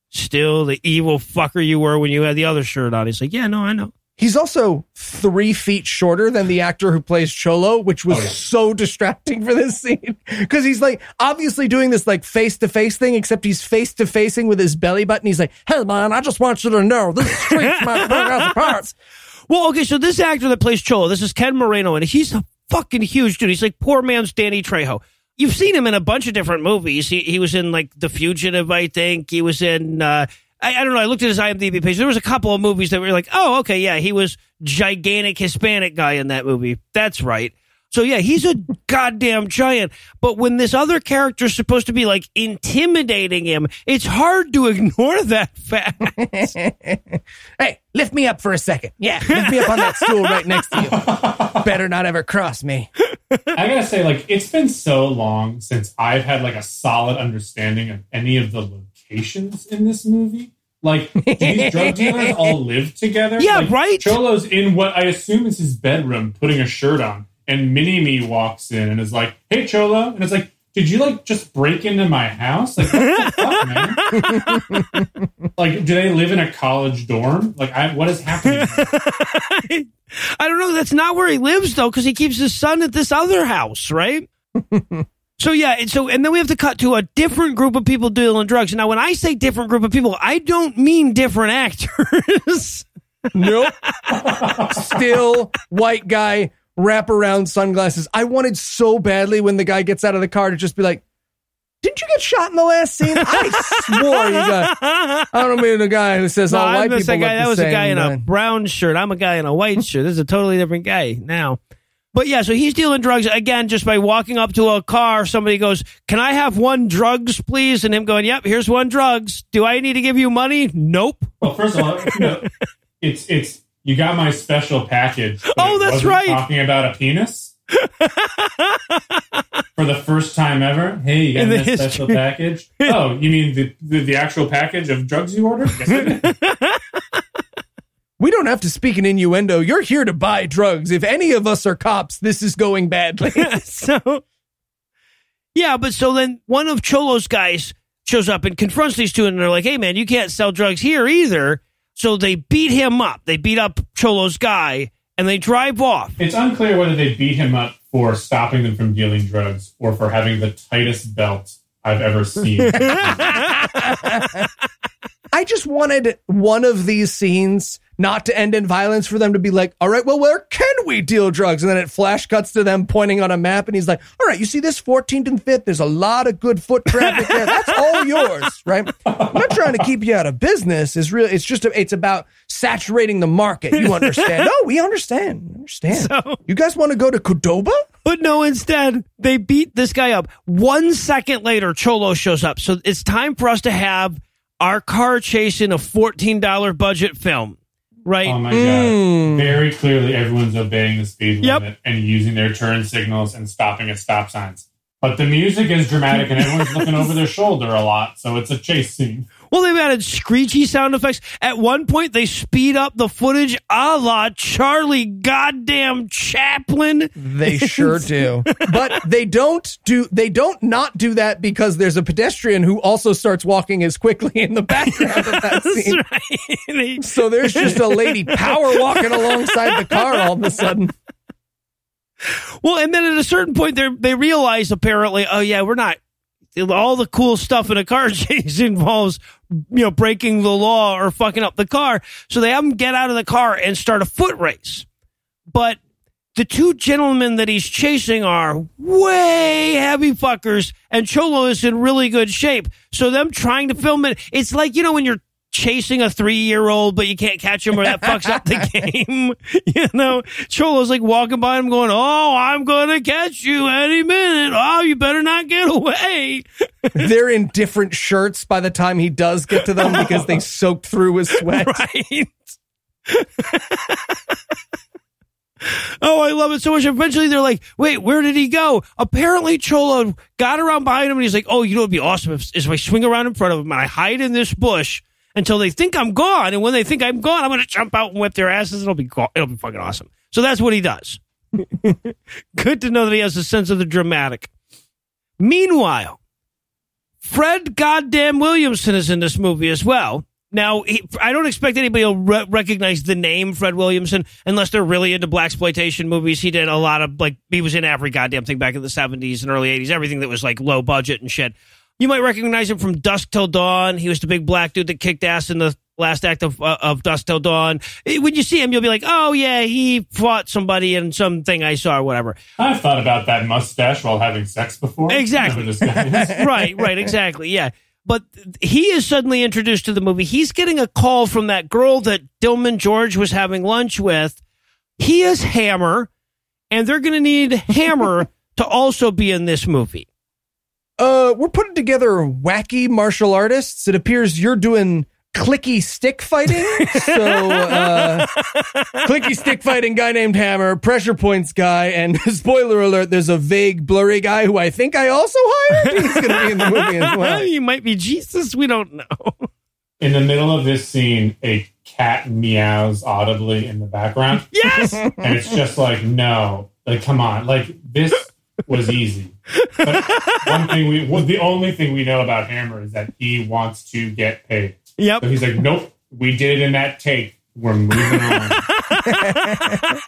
still the evil fucker you were when you had the other shirt on. He's like, yeah, no, I know. He's also three feet shorter than the actor who plays Cholo, which was Oh, yeah. so distracting for this scene. Because he's like obviously doing this like face to face thing, except he's face to facing with his belly button. He's like, hey man, I just want you to know this street's my favorite part. Well, okay, so this actor that plays Cholo, this is Ken Moreno, and he's a fucking huge dude. He's like poor man's Danny Trejo. You've seen him in a bunch of different movies. He he was in like The Fugitive, I think. He was in uh I, I don't know. I looked at his IMDb page. There was a couple of movies that were like, oh, okay, yeah, he was gigantic Hispanic guy in that movie. That's right. So yeah, he's a goddamn giant. But when this other character is supposed to be like intimidating him, it's hard to ignore that fact. Hey, lift me up for a second. Yeah, lift me up on that stool right next to you. Better not ever cross me. I gotta say, like, it's been so long since I've had like a solid understanding of any of the locations in this movie. Like, do these drug dealers all live together? Yeah, Like, right? Cholo's in what I assume is his bedroom, putting a shirt on, and Mini Me walks in and is like, "Hey, Cholo," and it's like, "Did you like just break into my house? Like, what the fuck, man? like, do they live in a college dorm? Like, I, what is happening?" I don't know. That's not where he lives though, because he keeps his son at this other house, right? so yeah, and so and then we have to cut to a different group of people dealing drugs. Now, when I say different group of people, I don't mean different actors. Nope. Still white guy, wraparound sunglasses. I wanted so badly when the guy gets out of the car to just be like, didn't you get shot in the last scene? I swore you got. I don't mean the guy who says no, all I'm white just people a guy. look That was same, a guy in a brown shirt. I'm a guy in a white shirt. This is a totally different guy now. But yeah, so he's dealing drugs again just by walking up to a car. Somebody goes, "Can I have one drugs, please?" And him going, "Yep, here's one drugs. Do I need to give you money?" Nope. Well, first of all, you know, it's it's you got my special package. Oh, that's right. Talking about a penis for the first time ever. Hey, you got In the special package. Oh, you mean the, the the actual package of drugs you ordered? Yes, I did. We don't have to speak an innuendo. You're here to buy drugs. If any of us are cops, this is going badly. so yeah, but so then one of Cholo's guys shows up and confronts these two, and they're like, "Hey, man, you can't sell drugs here either." So they beat him up. They beat up Cholo's guy, and they drive off. It's unclear whether they beat him up for stopping them from dealing drugs or for having the tightest belt I've ever seen. I just wanted one of these scenes not to end in violence for them to be like, all right, well, where can we deal drugs? And then it flash cuts to them pointing on a map, and he's like, all right, you see this 14th and 5th? There's a lot of good foot traffic there. That's all yours, right? I'm not trying to keep you out of business. It's really, it's just, a, it's about saturating the market. You understand? no, we understand. We understand. So- you guys want to go to Cordoba? But no, instead, they beat this guy up. One second later, Cholo shows up. So it's time for us to have our car chase in a $14 budget film, right? Oh my Mm. god! Very clearly, everyone's obeying the speed Yep. limit and using their turn signals and stopping at stop signs. But the music is dramatic, and everyone's looking over their shoulder a lot, so it's a chase scene. Well, they've added screechy sound effects. At one point, they speed up the footage a la Charlie goddamn Chaplin. They sure do. But they don't do they don't not do that because there's a pedestrian who also starts walking as quickly in the background of that scene. right. So there's just a lady power walking alongside the car all of a sudden. well, and then at a certain point, they they realize apparently, oh yeah, we're not. All the cool stuff in a car chase involves, you know, breaking the law or fucking up the car. So they have him get out of the car and start a foot race. But the two gentlemen that he's chasing are way heavy fuckers, and Cholo is in really good shape. So them trying to film it, it's like you know when you're chasing a three year old, but you can't catch him, or that fucks up the game. you know, Cholo's like walking by him, going, "Oh, I'm gonna catch you any minute. Oh, you better not get away." They're in different shirts by the time he does get to them because they soaked through his sweat. right? oh, I love it so much. Eventually, they're like, "Wait, where did he go?" Apparently, Cholo got around behind him, and he's like, "Oh, you know, it'd be awesome if, if I swing around in front of him and I hide in this bush until they think I'm gone, and when they think I'm gone, I'm going to jump out and whip their asses. It'll be go- it'll be fucking awesome." So that's what he does. Good to know that he has a sense of the dramatic. Meanwhile, Fred Goddamn Williamson is in this movie as well. Now, he, I don't expect anybody to re- recognize the name Fred Williamson unless they're really into blaxploitation movies. He did a lot of like he was in every goddamn thing back in the seventies and early eighties, everything that was like low budget and shit. You might recognize him from Dusk Till Dawn. He was the big black dude that kicked ass in the last act of uh, of Dusk Till Dawn. Eh, When you see him, you'll be like, "Oh yeah, he fought somebody in something I saw or whatever." I've thought about that mustache while having sex before. Exactly. Whoever this guy is. right, right, exactly. Yeah. But he is suddenly introduced to the movie. He's getting a call from that girl that Dillman George was having lunch with. He is Hammer, and they're going to need Hammer to also be in this movie. Uh, we're putting together wacky martial artists. It appears you're doing clicky stick fighting. So, uh, clicky stick fighting guy named Hammer, pressure points guy, and spoiler alert, there's a vague, blurry guy who I think I also hired. He's going to be in the movie as well. you might be Jesus. We don't know. In the middle of this scene, a cat meows audibly in the background. Yes. and it's just like no like come on like this was easy but one thing we well, the only thing we know about hammer is that he wants to get paid yep. so he's like nope we did it in that take we're moving on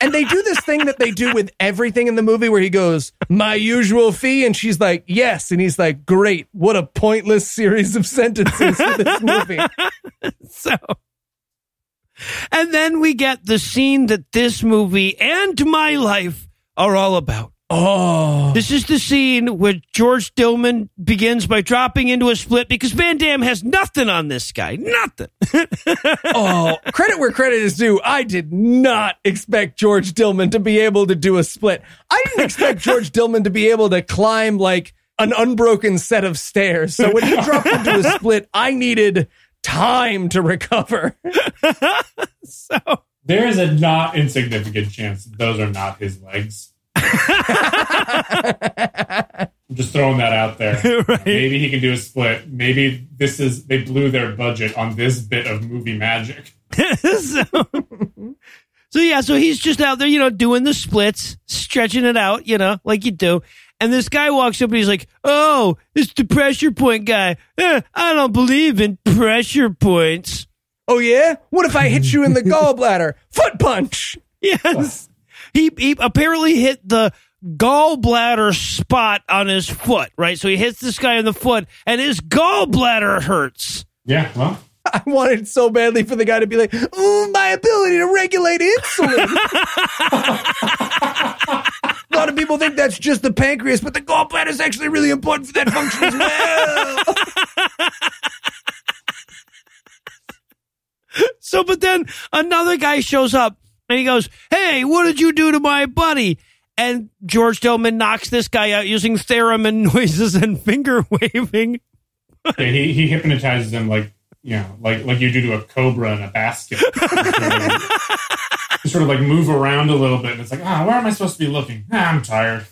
And they do this thing that they do with everything in the movie where he goes, My usual fee. And she's like, Yes. And he's like, Great. What a pointless series of sentences for this movie. So, and then we get the scene that this movie and my life are all about. Oh. This is the scene where George Dillman begins by dropping into a split because Van Damme has nothing on this guy. Nothing. Oh, credit where credit is due. I did not expect George Dillman to be able to do a split. I didn't expect George Dillman to be able to climb like an unbroken set of stairs. So when he dropped into a split, I needed time to recover. so, there is a not insignificant chance that those are not his legs I'm just throwing that out there. Right. Maybe he can do a split. Maybe this is they blew their budget on this bit of movie magic. so, so yeah, so he's just out there, you know, doing the splits, stretching it out, you know, like you do. And this guy walks up and he's like, "Oh, it's the pressure point guy. Eh, I don't believe in pressure points." Oh yeah? What if I hit you in the gallbladder? Foot punch. Yes. He, he apparently hit the gallbladder spot on his foot, right? So he hits this guy in the foot and his gallbladder hurts. Yeah, well, I wanted so badly for the guy to be like, "Ooh, my ability to regulate insulin." A lot of people think that's just the pancreas, but the gallbladder is actually really important for that function as well. So, but then another guy shows up and he goes, Hey, what did you do to my buddy? And George Dillman knocks this guy out using theremin noises and finger waving. yeah, he he hypnotizes him like you know, like like you do to a cobra in a basket. Sort of like move around a little bit, and it's like, ah, where am I supposed to be looking? Ah, I'm tired.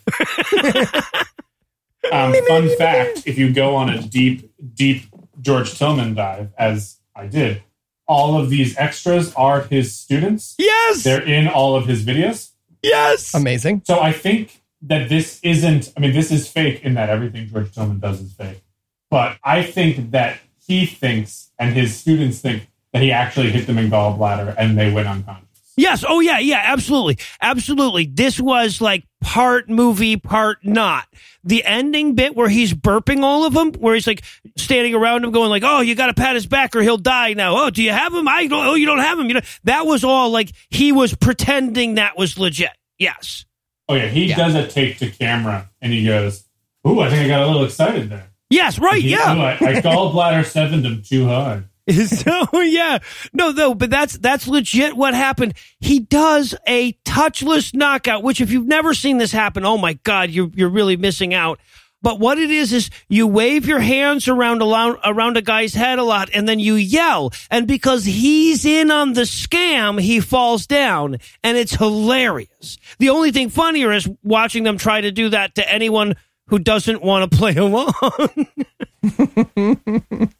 um, fun fact: if you go on a deep, deep George Dillman dive, as I did, all of these extras are his students. Yes. They're in all of his videos. yes. Amazing. So I think that this isn't, I mean, this is fake in that everything George Dillman does is fake. But I think that he thinks and his students think that he actually hit them in gallbladder and they went unconscious. Yes. Oh, yeah. Yeah. Absolutely. Absolutely. This was like part movie, part not. The ending bit where he's burping all of them, where he's like standing around him going like, oh, you got to pat his back or he'll die now. Oh, do you have him? I don't, oh, you don't have him. You know, that was all like he was pretending that was legit. Yes. Oh, yeah. He does a take to camera and he goes, Ooh, I think I got a little excited there. Yes. Right. He- Yeah. ooh, I, I gallbladder sevened him too hard. so yeah, no, though, but that's that's legit what happened. He does a touchless knockout, which if you've never seen this happen, oh my god, you're you're really missing out. But what it is is you wave your hands around around around a guy's head a lot, and then you yell, and because he's in on the scam, he falls down, and it's hilarious. The only thing funnier is watching them try to do that to anyone who doesn't want to play along.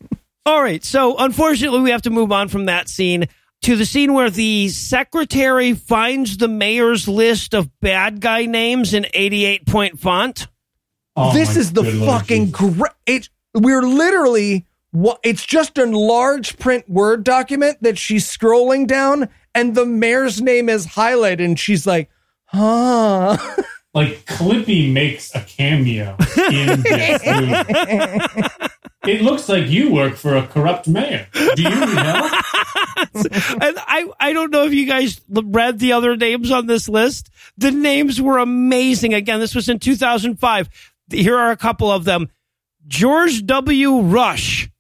All right. So unfortunately, we have to move on from that scene to the scene where the secretary finds the mayor's list of bad guy names in 88 point font. Oh, this is the fucking great. It, we're literally. It's just a large print Word document that she's scrolling down, and the mayor's name is highlighted, and she's like, huh. like Clippy makes a cameo in this movie. It looks like you work for a corrupt mayor. Do you know? And I, I don't know if you guys read the other names on this list. The names were amazing. Again, this was in 2005. Here are a couple of them. George W. Rush,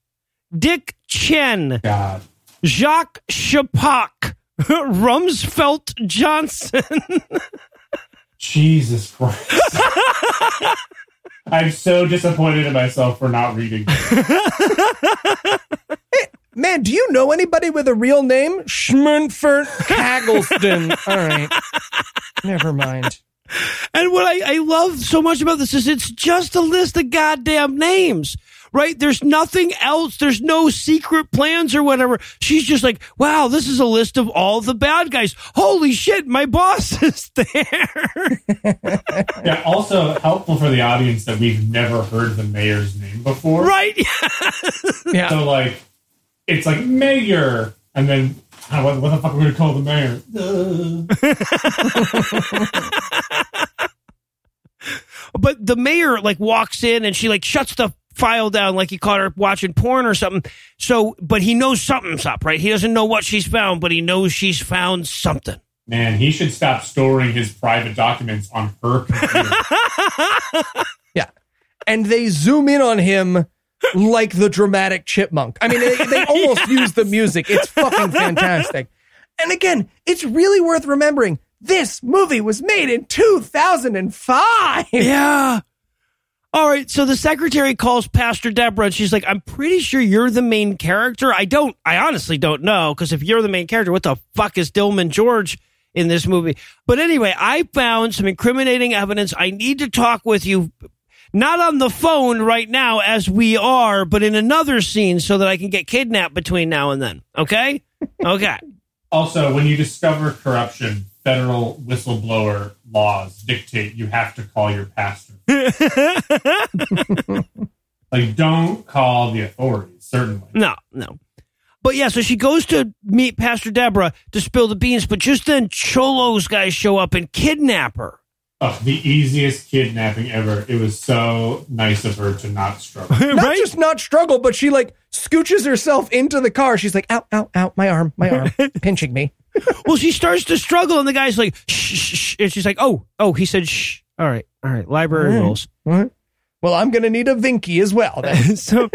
Dick Chen, God. Jacques Chapak, Rumsfeld Johnson. Jesus Christ. I'm so disappointed in myself for not reading. this. Man, do you know anybody with a real name? Schmernfert Haggleston. All right. Never mind. And what I, I love so much about this is it's just a list of goddamn names, right? There's nothing else. There's no secret plans or whatever. She's just like, wow, this is a list of all the bad guys. Holy shit, my boss is there. Yeah, also helpful for the audience that we've never heard the mayor's name before. right? Yeah. So, like, it's like mayor, and then ah, what, what the fuck are we going to call the mayor? but the mayor like walks in and she like shuts the file down like he caught her watching porn or something. So, but he knows something's up, right? He doesn't know what she's found, but he knows she's found something. Man, he should stop storing his private documents on her computer. Yeah. And they zoom in on him like the dramatic chipmunk. I mean, they, they almost use the music. It's fucking fantastic. And again, it's really worth remembering this movie was made in 2005. Yeah. All right. So the secretary calls Pastor Deborah and she's like, I'm pretty sure you're the main character. I don't, I honestly don't know. Because if you're the main character, what the fuck is Dillman George in this movie? But anyway, I found some incriminating evidence. I need to talk with you, not on the phone right now as we are, but in another scene so that I can get kidnapped between now and then. Okay. Okay. also, when you discover corruption, federal whistleblower laws dictate you have to call your pastor. like, don't call the authorities, certainly. No, no. But yeah, so she goes to meet Pastor Deborah to spill the beans, but just then Cholo's guys show up and kidnap her. Oh, the easiest kidnapping ever. It was so nice of her to not struggle. Not right? just not struggle, but she like scooches herself into the car. She's like, ow, ow, ow, my arm, my arm, pinching me. well, she starts to struggle, and the guy's like, shh, shh, shh. And she's like, oh, oh, he said, shh. All right, all right, library Mm. rules. Well, I'm gonna need a Vinky as well. So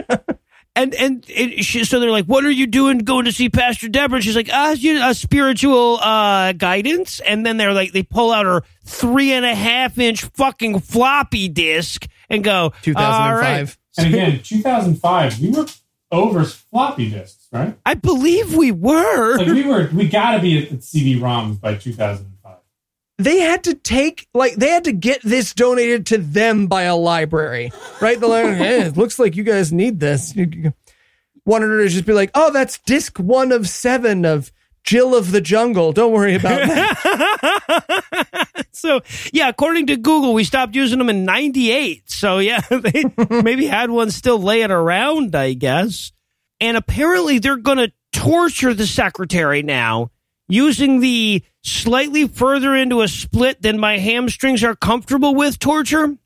and and it, she, so they're like, "What are you doing going to see Pastor Deborah?" And she's like, "Ah, you a spiritual uh, guidance." And then they're like, they pull out her three and a half inch fucking floppy disk and go, "All 2005. right." and again, 2005, we were over floppy disks, right? I believe we were. Like we were, we got to be at CD-ROMs by 2005. They had to take like they had to get this donated to them by a library, right? The library, hey, it looks like you guys need this. Her to just be like, oh, that's disc one of seven of Jill of the Jungle. Don't worry about that. so yeah, according to Google, we stopped using them in '98. So yeah, they maybe had one still laying around, I guess. And apparently, they're to torture the secretary now using the slightly further into a split than my hamstrings are comfortable with torture.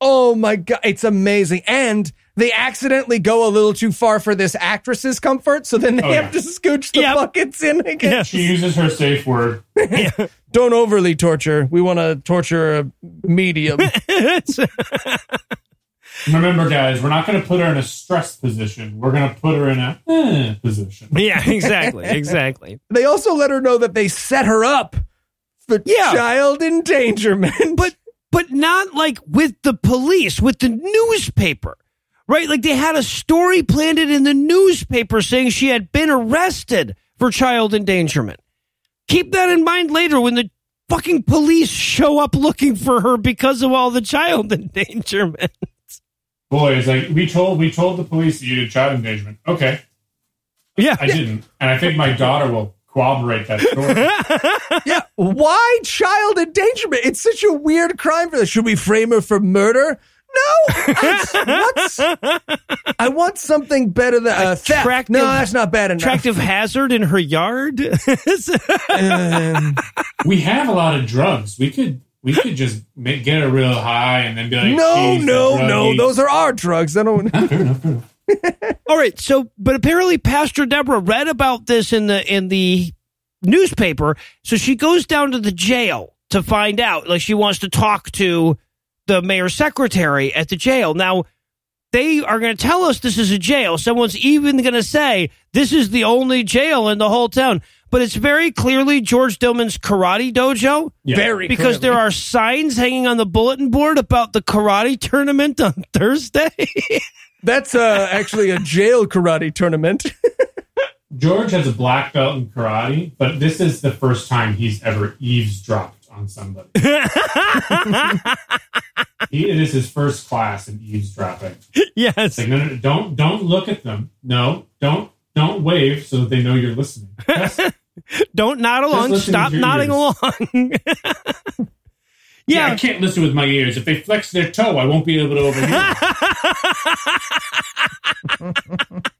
Oh my god, it's amazing. And they accidentally go a little too far for this actress's comfort, so then they Oh, have yeah. to scooch the Yep. buckets in again. She uses her safe word. Don't overly torture. We want to torture a medium. Remember, guys, we're not going to put her in a stress position. We're going to put her in a eh, position. yeah, exactly, exactly. they also let her know that they set her up for Yeah. child endangerment. but but not like with the police, with the newspaper. Right? Like they had a story planted in the newspaper saying she had been arrested for child endangerment. Keep that in mind later when the fucking police show up looking for her because of all the child endangerment. Boy, it's like we told we told the police that you did child endangerment. Okay, Yeah. I didn't, and I think my daughter will corroborate that story. yeah, why child endangerment? It's such a weird crime for this. Should we frame her for murder? No. That's- I want something better than uh, theft. Attractive- no, that's not bad enough. Attractive hazard in her yard. Um, we have a lot of drugs. We could we could just make, get her real high and then be like, no, no, no. Those are our drugs. I don't. Fair enough, fair enough. All right, so but apparently Pastor Deborah read about this in the in the newspaper, so she goes down to the jail to find out. Like she wants to talk to the mayor's secretary at the jail. Now they are going to tell us this is a jail. Someone's even going to say this is the only jail in the whole town. But it's very clearly George Dillman's karate dojo Yeah. Very because clearly. there are signs hanging on the bulletin board about the karate tournament on Thursday. That's uh, actually a jail karate tournament. George has a black belt in karate, but this is the first time he's ever eavesdropped on somebody. he, it is his first class in eavesdropping. yes. It's like, no, no, no, don't don't look at them. No, don't don't wave so that they know you're listening. Yes. Don't nod along. Stop nodding ears. along. yeah, I can't listen with my ears. If they flex their toe, I won't be able to overhear.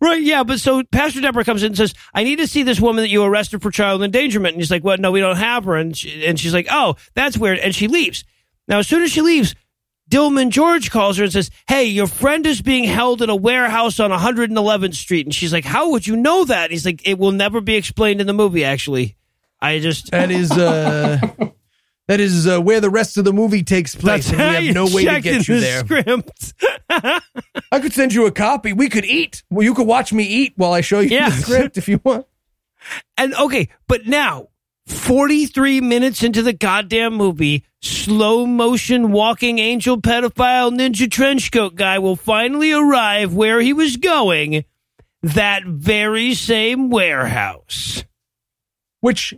right. Yeah. But so Pastor Deborah comes in and says, I need to see this woman that you arrested for child endangerment. And he's like, Well, no, we don't have her. And, she, and she's like, Oh, that's weird. And she leaves. Now, as soon as she leaves, Dillman George calls her and says, Hey, your friend is being held in a warehouse on 111th Street. And she's like, How would you know that? He's like, It will never be explained in the movie, actually. I just. That is uh, that is uh, where the rest of the movie takes place, and we have no way to get you the there. Script. I could send you a copy. We could eat. Well, you could watch me eat while I show you Yeah. the script if you want. And okay, but now, 43 minutes into the goddamn movie, slow motion walking angel pedophile ninja trenchcoat guy will finally arrive where he was going that very same warehouse. Which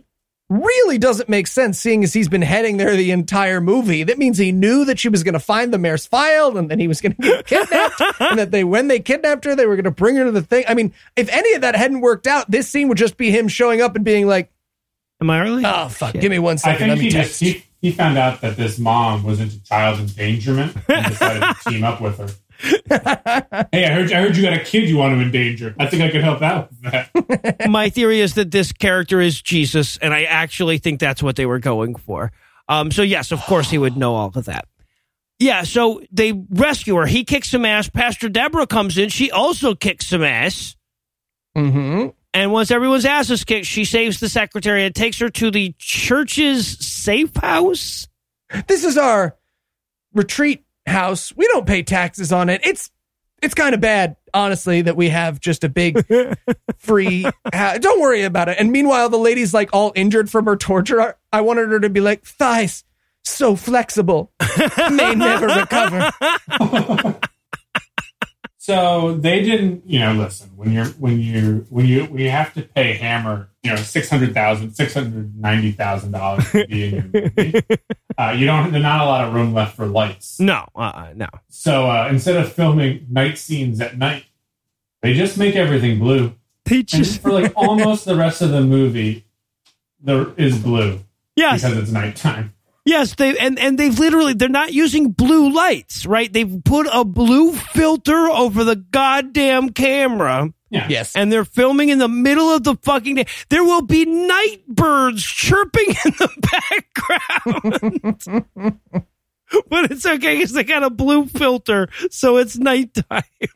really doesn't make sense, seeing as he's been heading there the entire movie. That means he knew that she was going to find the mayor's file, and then he was going to get kidnapped, and that they, when they kidnapped her, they were going to bring her to the thing. I mean, if any of that hadn't worked out, this scene would just be him showing up and being like, Am I early? "Oh fuck, give me one second. I think let me he text." just he, he found out that this mom was into child endangerment and decided to team up with her. hey, I heard I heard you got a kid you want to endanger. I think I could help out with that. My theory is that this character is Jesus, and I actually think that's what they were going for. Um, so yes, of course he would know all of that. Yeah, so they rescue her. He kicks some ass. Pastor Deborah comes in. She also kicks some ass. Mm-hmm. And once everyone's ass is kicked, she saves the secretary and takes her to the church's safe house. This is our retreat house. We don't pay taxes on it. It's it's kind of bad, honestly, that we have just a big free. Ha- don't worry about it. And meanwhile, the lady's like all injured from her torture. I wanted her to be like thighs, so flexible, may never recover. So they didn't, you know, listen, when you're when you when you when you have to pay Hammer, you know, six hundred thousand, six hundred ninety thousand dollars to be in your movie, uh, you don't there's not a lot of room left for lights. No, uh, no. So uh, instead of filming night scenes at night, they just make everything blue. They just for like almost the rest of the movie, there is blue yes, because it's nighttime. Yes. They and and they've literally they're not using blue lights, right? They've put a blue filter over the goddamn camera. Yeah. Yes. and they're filming in the middle of the fucking day. There will be night birds chirping in the background. but it's okay because they got a blue filter, so it's nighttime.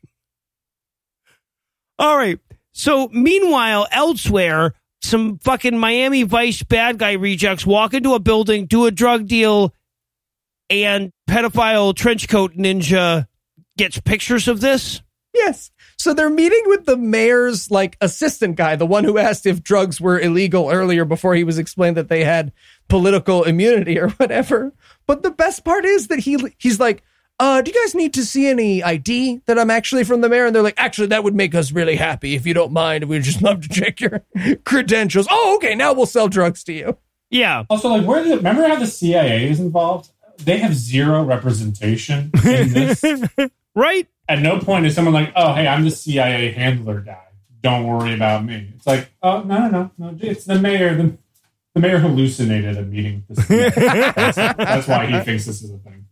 All right. So meanwhile, elsewhere, some fucking Miami Vice bad guy rejects walk into a building, do a drug deal, and pedophile trenchcoat ninja gets pictures of this. Yes. So they're meeting with the mayor's like assistant guy, the one who asked if drugs were illegal earlier before he was explained that they had political immunity or whatever. But the best part is that he he's like, uh, do you guys need to see any ID that I'm actually from the mayor? And they're like, actually, that would make us really happy if you don't mind. We'd just love to check your credentials. Oh, okay. Now we'll sell drugs to you. Yeah. Also, like, where the remember how the CIA is involved? They have zero representation in this. Right? At no point is someone like, "Oh, hey, I'm the CIA handler guy. Don't worry about me." It's like, "Oh, no, no, no, no. It's the mayor. The, the mayor hallucinated a meeting. With the CIA. that's, that's why he thinks this is a thing."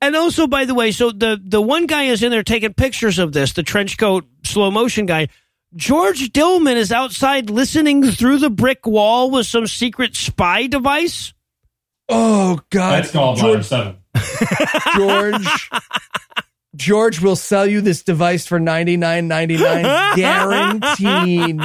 And also, by the way, so the the one guy is in there taking pictures of this, the trench coat slow motion guy. George Dillman is outside listening through the brick wall with some secret spy device. Oh God, That's called George, Seven. George. George will sell you this device for ninety nine ninety nine, guaranteed.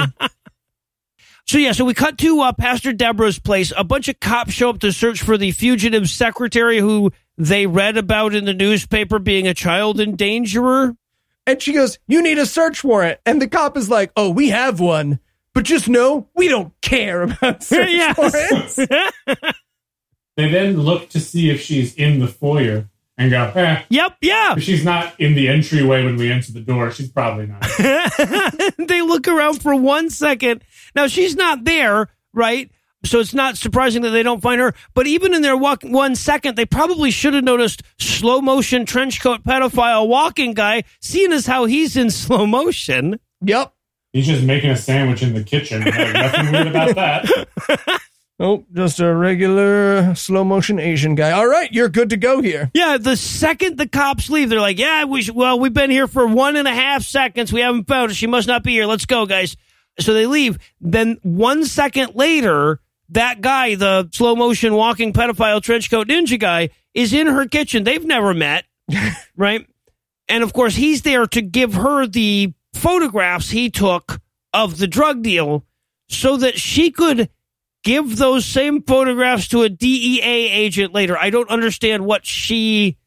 So yeah, so we cut to uh, Pastor Deborah's place. A bunch of cops show up to search for the fugitive secretary who they read about in the newspaper being a child endangerer. And she goes, You need a search warrant. And the cop is like, Oh, we have one. But just know we don't care about search Yes. warrants. They then look to see if she's in the foyer and go, "Eh, Yep, yeah. if she's not in the entryway when we enter the door, she's probably not." they look around for one second. Now she's not there, right? So it's not surprising that they don't find her. But even in their walk one second, they probably should have noticed slow motion trench coat pedophile walking guy, seeing as how he's in slow motion. Yep. He's just making a sandwich in the kitchen. Nothing weird about that. Oh, just a regular slow motion Asian guy. All right, you're good to go here. Yeah, the second the cops leave, they're like, "Yeah, we should, well, we've been here for one and a half seconds. We haven't found her. She must not be here. Let's go, guys." So they leave. Then one second later, that guy, the slow motion walking pedophile trenchcoat ninja guy, is in her kitchen. They've never met, right? And of course, he's there to give her the photographs he took of the drug deal, so that she could give those same photographs to a DEA agent later. I don't understand what she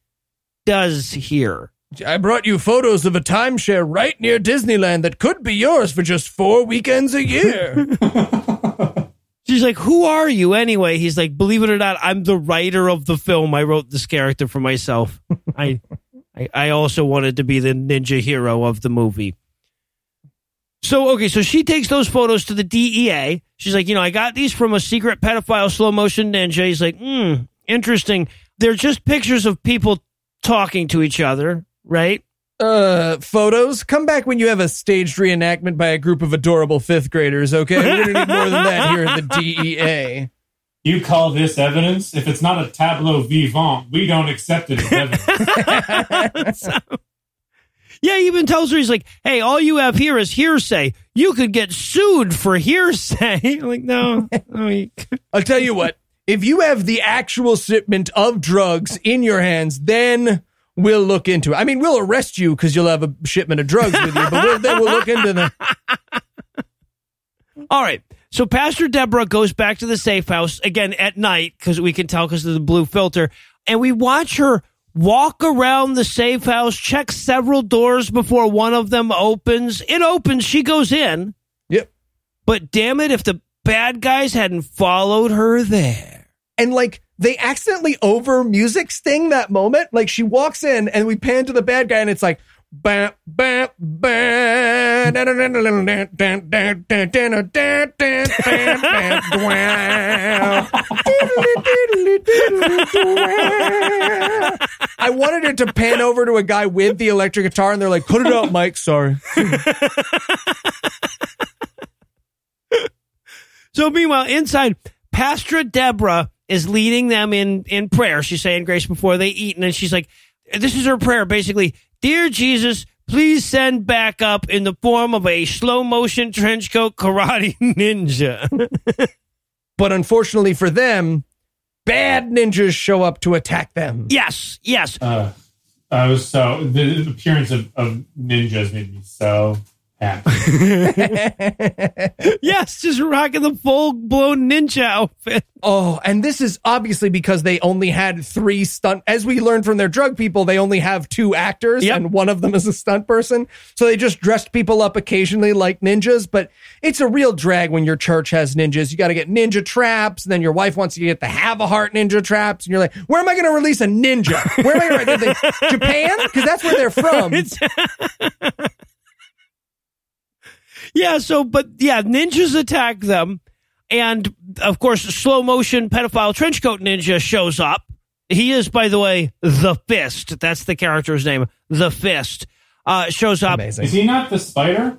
does here. I brought you photos of a timeshare right near Disneyland that could be yours for just four weekends a year. She's like, Who are you anyway? He's like, Believe it or not, I'm the writer of the film. I wrote this character for myself. I, I I also wanted to be the ninja hero of the movie. So okay, so she takes those photos to the DEA. She's like, you know, I got these from a secret pedophile slow motion ninja. He's like, hmm, interesting. They're just pictures of people talking to each other, right? Uh, photos. Come back when you have a staged reenactment by a group of adorable fifth graders, okay? We're gonna need more than that here at the DEA. You call this evidence? If it's not a tableau vivant, we don't accept it as evidence. So- yeah, he even tells her, he's like, hey, all you have here is hearsay. You could get sued for hearsay. I'm like, no. no I'll tell you what. if you have the actual shipment of drugs in your hands, then we'll look into it. I mean, we'll arrest you because you'll have a shipment of drugs with you, but we'll, then we'll look into the. All right. So Pastor Deborah goes back to the safe house again at night because we can tell because of the blue filter, and we watch her walk around the safe house, check several doors before one of them opens. It opens, she goes in. Yep. But damn it, if the bad guys hadn't followed her there. And like they accidentally over music sting that moment. Like she walks in and we pan to the bad guy and it's like bam bam bam I wanted it to pan over to a guy with the electric guitar and they're like, put it up, Mike. Sorry. So meanwhile, inside, Pastor Deborah is leading them in in prayer. She's saying grace before they eat, and then she's like, "This is her prayer, basically. Dear Jesus, please send back up in the form of a slow motion trench coat karate ninja." But unfortunately for them, bad ninjas show up to attack them. yes, yes. Uh, I was so the appearance of, of ninjas made me so happy. yes, just rocking the full blown ninja outfit. Oh, and this is obviously because they only had three stunt. As we learned from their drug people, they only have two actors, Yep. and one of them is a stunt person. So they just dressed people up occasionally like ninjas. But it's a real drag when your church has ninjas. You got to get ninja traps, and then your wife wants you to get the have a heart ninja traps, and you're like, where am I going to release a ninja? Where am I going to Japan? Because that's where they're from. Yeah, so but yeah, ninjas attack them, and of course, slow motion pedophile trenchcoat ninja shows up. He is, by the way, the Fist. That's the character's name. The Fist uh, shows up. Amazing. Is he not the spider?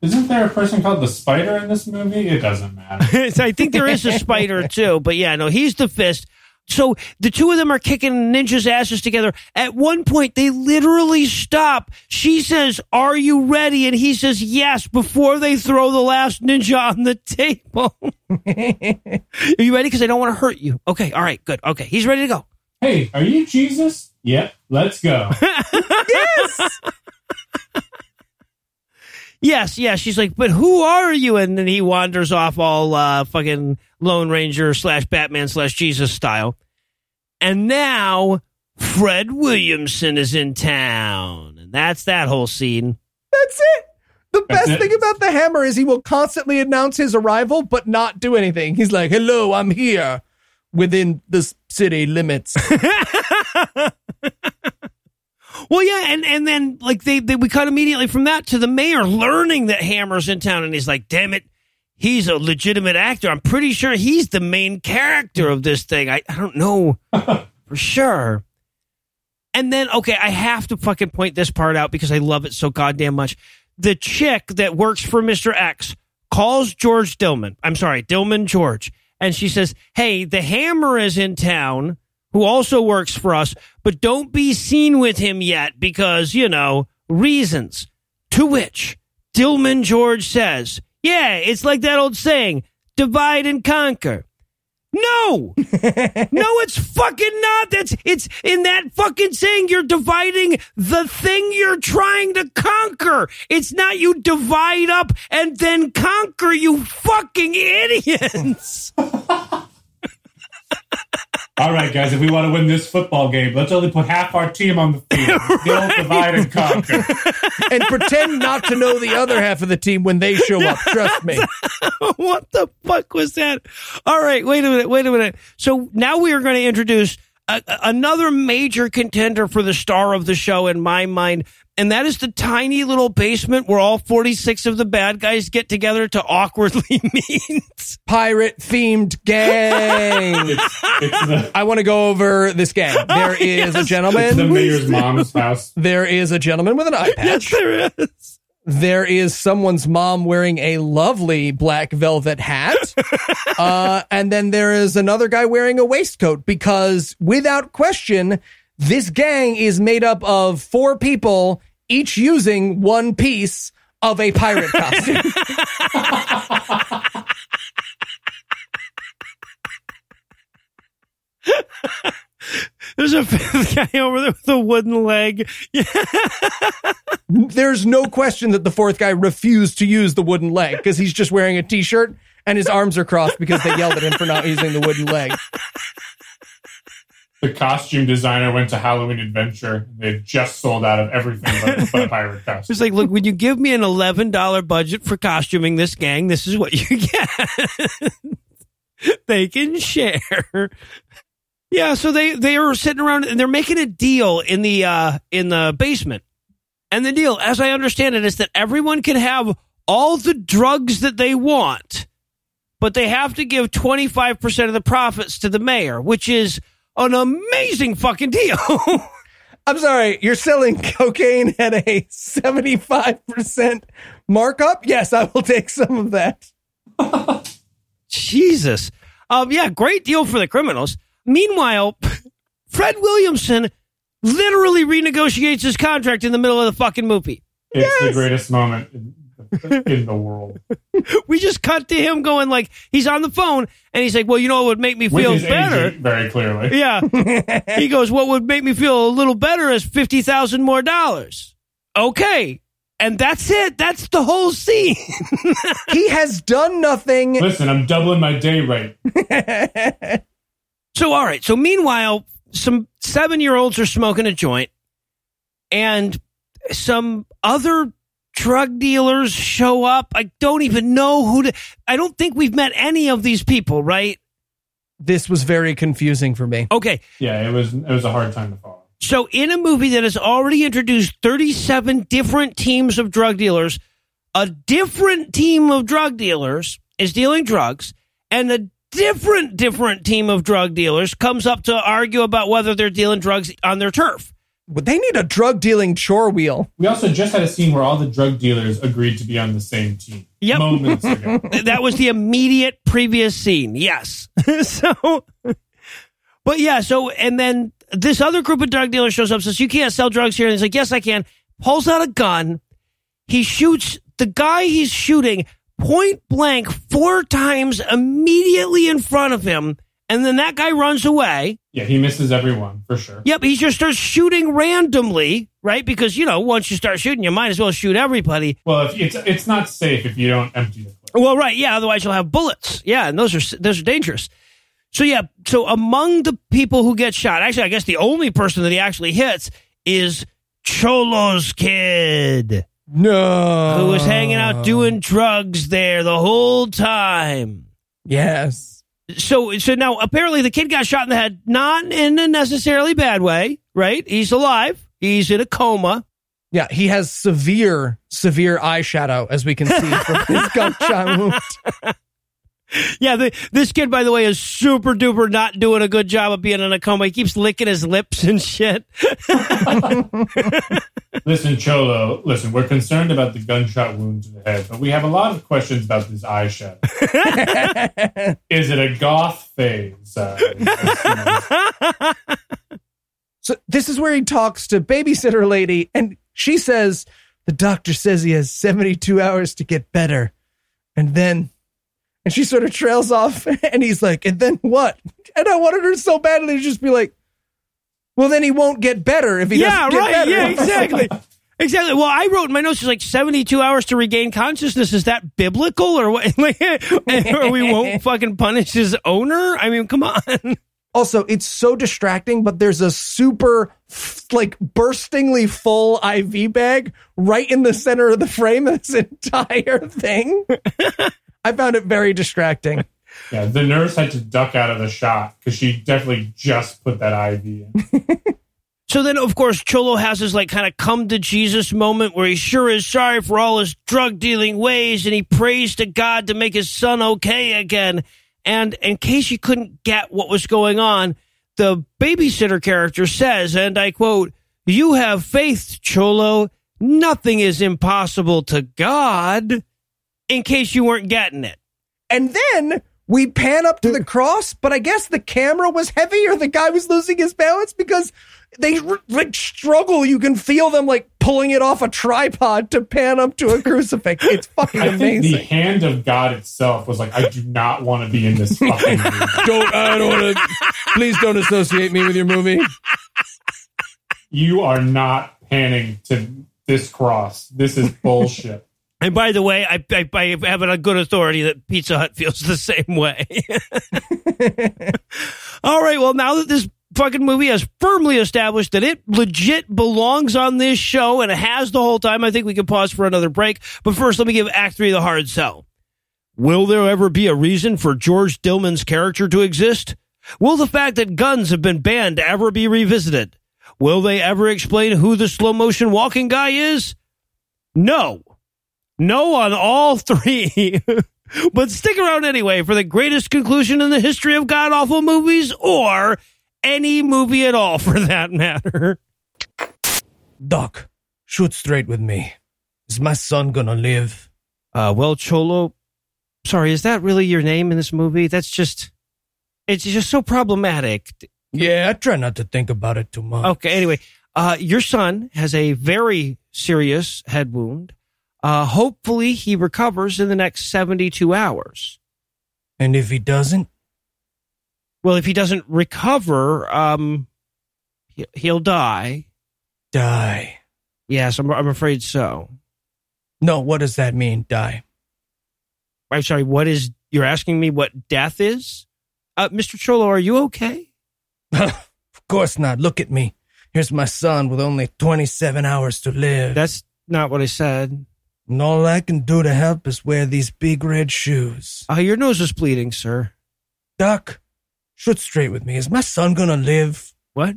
Isn't there a person called the spider in this movie? It doesn't matter. I think there is a spider too, but yeah, no, he's the Fist. So the two of them are kicking ninjas' asses together. At one point, they literally stop. She says, "Are you ready?" And he says, "Yes." Before they throw the last ninja on the table. are you ready? Because I don't want to hurt you. Okay, all right, good. Okay, he's ready to go. hey, are you Jesus? Yep, let's go. Yes, yes. Yeah. She's like, but who are you? And then he wanders off all uh, fucking Lone Ranger slash Batman slash Jesus style. And now Fred Williamson is in town. And that's that whole scene. That's it. The best thing about the hammer is he will constantly announce his arrival, but not do anything. He's like, "Hello, I'm here within the city limits." Well, yeah, and, and then like they, they we cut immediately from that to the mayor learning that Hammer's in town, and he's like, "Damn it, he's a legitimate actor. I'm pretty sure he's the main character of this thing. I, I don't know for sure." And then, okay, I have to fucking point this part out because I love it so goddamn much. The chick that works for Mr. X calls George Dillman. I'm sorry, Dillman George. And she says, Hey, the hammer is in town, who also works for us, but don't be seen with him yet because, you know, reasons. To which Dillman George says, Yeah, it's like that old saying, divide and conquer. No, no, it's fucking not. That's it's in that fucking saying you're dividing the thing you're trying to conquer. It's not you divide up and then conquer, you fucking idiots. All right, guys, if we want to win this football game, let's only put half our team on the field. Divide and conquer. and pretend not to know the other half of the team when they show up. Trust me. what the fuck was that? All right, wait a minute, wait a minute. So now we are going to introduce a- another major contender for the star of the show in my mind, and that is the tiny little basement where all 46 of the bad guys get together to awkwardly meet. Pirate themed gang. It's, it's the, I want to go over this gang. There is a it's the gentleman. mayor's mom's house. There is a gentleman with an eye yes, patch. there is. There is someone's mom wearing a lovely black velvet hat. uh, and then there is another guy wearing a waistcoat because without question, this gang is made up of four people, each using one piece of a pirate costume. There's a fifth guy over there with a wooden leg. Yeah. There's no question that the fourth guy refused to use the wooden leg because he's just wearing a t-shirt and his arms are crossed because they yelled at him for not using the wooden leg. The costume designer went to Halloween Adventure. They just sold out of everything but, but a pirate costume. It's like, look, when you give me an $11 budget for costuming this gang, this is what you get. they can share. Yeah, so they they are sitting around and they're making a deal in the uh in the basement. And the deal, as I understand it, is that everyone can have all the drugs that they want, but they have to give 25% of the profits to the mayor, which is an amazing fucking deal. I'm sorry, you're selling cocaine at a 75% markup? Yes, I will take some of that. Jesus. Um, yeah, great deal for the criminals. Meanwhile, Fred Williamson literally renegotiates his contract in the middle of the fucking movie. It's the greatest moment in, in the world. We just cut to him going like he's on the phone and he's like, "Well, you know what would make me With feel his better?" agent, very clearly. Yeah. he goes, "What would make me feel a little better is 50,000 more dollars." Okay. And that's it. That's the whole scene. He has done nothing. Listen, I'm doubling my day rate. So, all right. So, meanwhile, some seven year olds are smoking a joint, and some other drug dealers show up. I don't even know who to. I don't think we've met any of these people, right? This was very confusing for me. Okay. Yeah, it was it was a hard time to follow. So, in a movie that has already introduced 37 different teams of drug dealers, a different team of drug dealers is dealing drugs, and a different, different team of drug dealers comes up to argue about whether they're dealing drugs on their turf. But they need a drug dealing chore wheel. We also just had a scene where all the drug dealers agreed to be on the same team. Yep. Moments ago. that was the immediate previous scene. Yes. so, but yeah. So, and then this other group of drug dealers shows up, says, You can't sell drugs here. And he's like, Yes, I can. Pulls out a gun. He shoots the guy he's shooting point blank four times immediately in front of him. And then that guy runs away. Yeah, he misses everyone for sure. Yep. He just starts shooting randomly, right? Because, you know, once you start shooting, you might as well shoot everybody. Well, if it's it's not safe if you don't empty the clip. Well, right, yeah. Otherwise, you'll have bullets. Yeah, and those are those are dangerous. So yeah, so among the people who get shot, actually, I guess the only person that he actually hits is Cholo's kid, No. who was hanging out doing drugs there the whole time. Yes. So, so now apparently the kid got shot in the head, not in a necessarily bad way, right? He's alive. He's in a coma. Yeah, he has severe, severe eyeshadow, as we can see from his gunshot wound. Yeah, the, this kid, by the way, is super duper not doing a good job of being in a coma. He keeps licking his lips and shit. Listen, Cholo, listen, we're concerned about the gunshot wound to the head, but we have a lot of questions about this eye eyeshadow. Is it a goth phase? Uh, So this is where he talks to babysitter lady, and she says the doctor says he has 72 hours to get better. And then and she sort of trails off and he's like, and then what? And I wanted her so badly to just be like, well, then he won't get better if he yeah, doesn't get right. better. Yeah, exactly. Exactly. Well, I wrote in my notes, it's like 72 hours to regain consciousness. Is that biblical or what? Or we won't fucking punish his owner? I mean, come on. Also, it's so distracting, but there's a super like burstingly full IV bag right in the center of the frame of this entire thing. I found it very distracting. yeah, the nurse had to duck out of the shot because she definitely just put that IV in. So then, of course, Cholo has his like kind of come to Jesus moment where he sure is sorry for all his drug dealing ways and he prays to God to make his son okay again. And in case you couldn't get what was going on, the babysitter character says, and I quote, You have faith, Cholo. Nothing is impossible to God. In case you weren't getting it. And then we pan up to the hmm. cross, but I guess the camera was heavy or the guy was losing his balance because they like struggle. You can feel them like pulling it off a tripod to pan up to a crucifix. It's fucking I think the hand of God itself was like, I do not want to be in this fucking movie. don't I don't want to. Please don't associate me with your movie. You are not panning to this cross. This is bullshit. And by the way, I, I, I have it good authority that Pizza Hut feels the same way. All right. Well, now that this fucking movie has firmly established that it legit belongs on this show and it has the whole time, I think we can pause for another break. But first, let me give Act Three the hard sell. Will there ever be a reason for George Dillman's character to exist? Will the fact that guns have been banned ever be revisited? Will they ever explain who the slow motion walking guy is? No. No on all three. but stick around anyway for the greatest conclusion in the history of god awful movies or any movie at all for that matter. Doc, shoot straight with me. Is my son gonna live? Uh, well, Cholo, sorry, is that really your name in this movie? That's just, it's just so problematic. Yeah, I try not to think about it too much. Okay, anyway, uh, your son has a very serious head wound. Uh, hopefully he recovers in the next 72 hours. And if he doesn't, Well, if he doesn't recover, um, he- he'll die. die. Yes, I'm, I'm afraid so. No, what does that mean, die? I'm sorry, what is, you're asking me what death is? Uh, Mr. Cholo, are you okay? of course not. Look at me. Here's my son with only 27 hours to live. That's not what I said. And all I can do to help is wear these big red shoes. Uh, your nose is bleeding, sir. Doc, shoot straight with me. Is my son gonna live? What?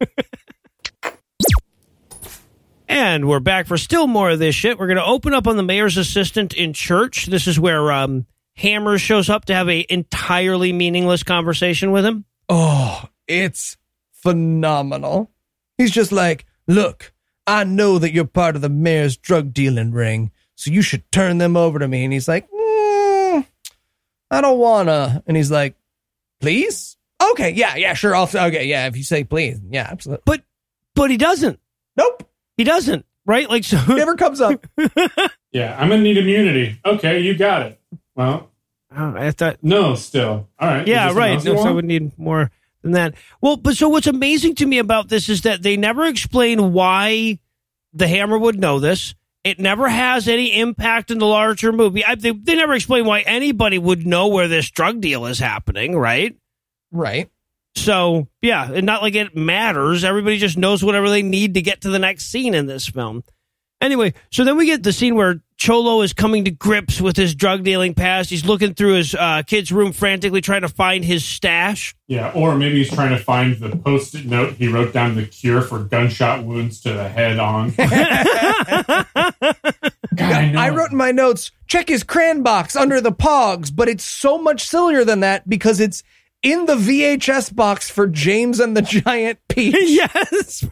and we're back for still more of this shit. We're going to open up on the mayor's assistant in church. This is where um, Hammer shows up to have a entirely meaningless conversation with him. Oh, it's phenomenal. He's just like, look, I know that you're part of the mayor's drug dealing ring, so you should turn them over to me. And he's like, mm, I don't wanna. And he's like, please? Okay, yeah, yeah, sure. I'll, okay, yeah, if you say please, yeah, absolutely. But but he doesn't. Nope, He doesn't. Right? Like so. never comes up. Yeah, I'm gonna need immunity. Okay, you got it. Well, I thought no, still. All right. Yeah, there right. No, so I would need more than that. Well, but so what's amazing to me about this is that they never explain why the hammer would know this. It never has any impact in the larger movie. I, they, they never explain why anybody would know where this drug deal is happening, right? right. So, yeah, and not like it matters. Everybody just knows whatever they need to get to the next scene in this film. Anyway, so then we get the scene where Cholo is coming to grips with his drug dealing past. He's looking through his uh, kid's room frantically trying to find his stash. Yeah, or maybe he's trying to find the post-it note he wrote down the cure for gunshot wounds to the head on. God, I, know I wrote in my notes, check his crayon box under the pogs, but it's so much sillier than that because it's in the VHS box for James and the Giant Peach. yes,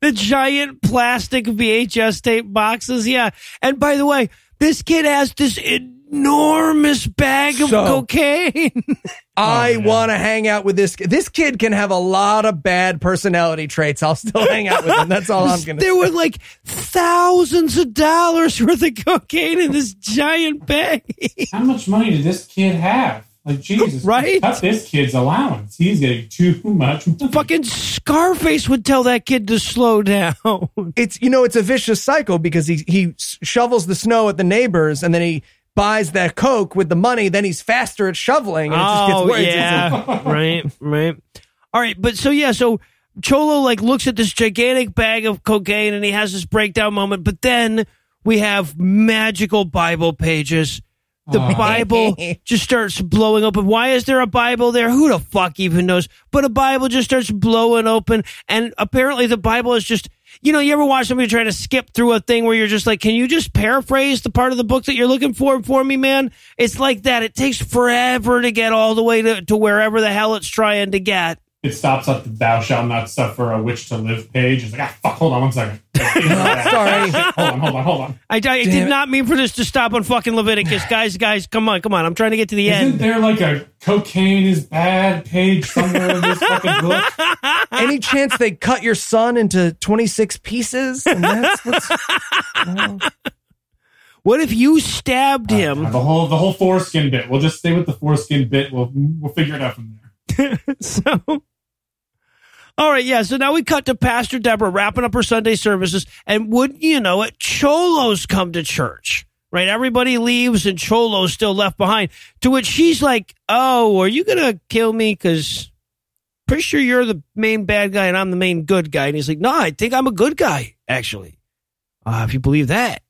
the giant plastic VHS tape boxes. Yeah, and by the way, this kid has this enormous bag of So- cocaine. I oh, yeah. want to hang out with this. This kid can have a lot of bad personality traits. I'll still hang out with him. That's all I'm gonna. there were like thousands of dollars worth of cocaine in this giant bag. How much money did this kid have? Like Jesus, Right? Cut this kid's allowance. He's getting too much. money. Fucking Scarface would tell that kid to slow down. It's you know it's a vicious cycle because he he shovels the snow at the neighbors and then he buys that coke with the money. Then he's faster at shoveling and it just gets Oh worse. Yeah, right, right. All right, but so yeah, so Cholo like looks at this gigantic bag of cocaine and he has this breakdown moment. But then we have magical Bible pages. The. Bible just starts blowing open. Why is there a Bible there? Who the fuck even knows? But a Bible just starts blowing open, and apparently the Bible is just. You know, you ever watch somebody trying to skip through a thing where you're just like, can you just paraphrase the part of the book that you're looking for for me, man? It's like that. It takes forever to get all the way to, to wherever the hell it's trying to get. It stops at the "Thou shalt not suffer a witch to live" page. It's like, ah, fuck. Hold on one second. Sorry. hold on, hold on, hold on. I, I did it. not mean for this to stop on fucking Leviticus, guys. Guys, come on, come on. I'm trying to get to the end. Isn't there like a cocaine is bad page somewhere in this fucking book? Any chance they cut your son into 26 pieces? And that's what's. What if you stabbed him? The whole the whole foreskin bit. We'll just stay with the foreskin bit. We'll we'll figure it out from there. so, all right, yeah. So now we cut to Pastor Deborah wrapping up her Sunday services, and wouldn't you know it, Cholos come to church. Right, everybody leaves, and Cholo's still left behind. To which she's like, "Oh, are you gonna kill me? Because pretty sure you're the main bad guy, and I'm the main good guy." And he's like, "No, I think I'm a good guy, actually. Uh, if you believe that."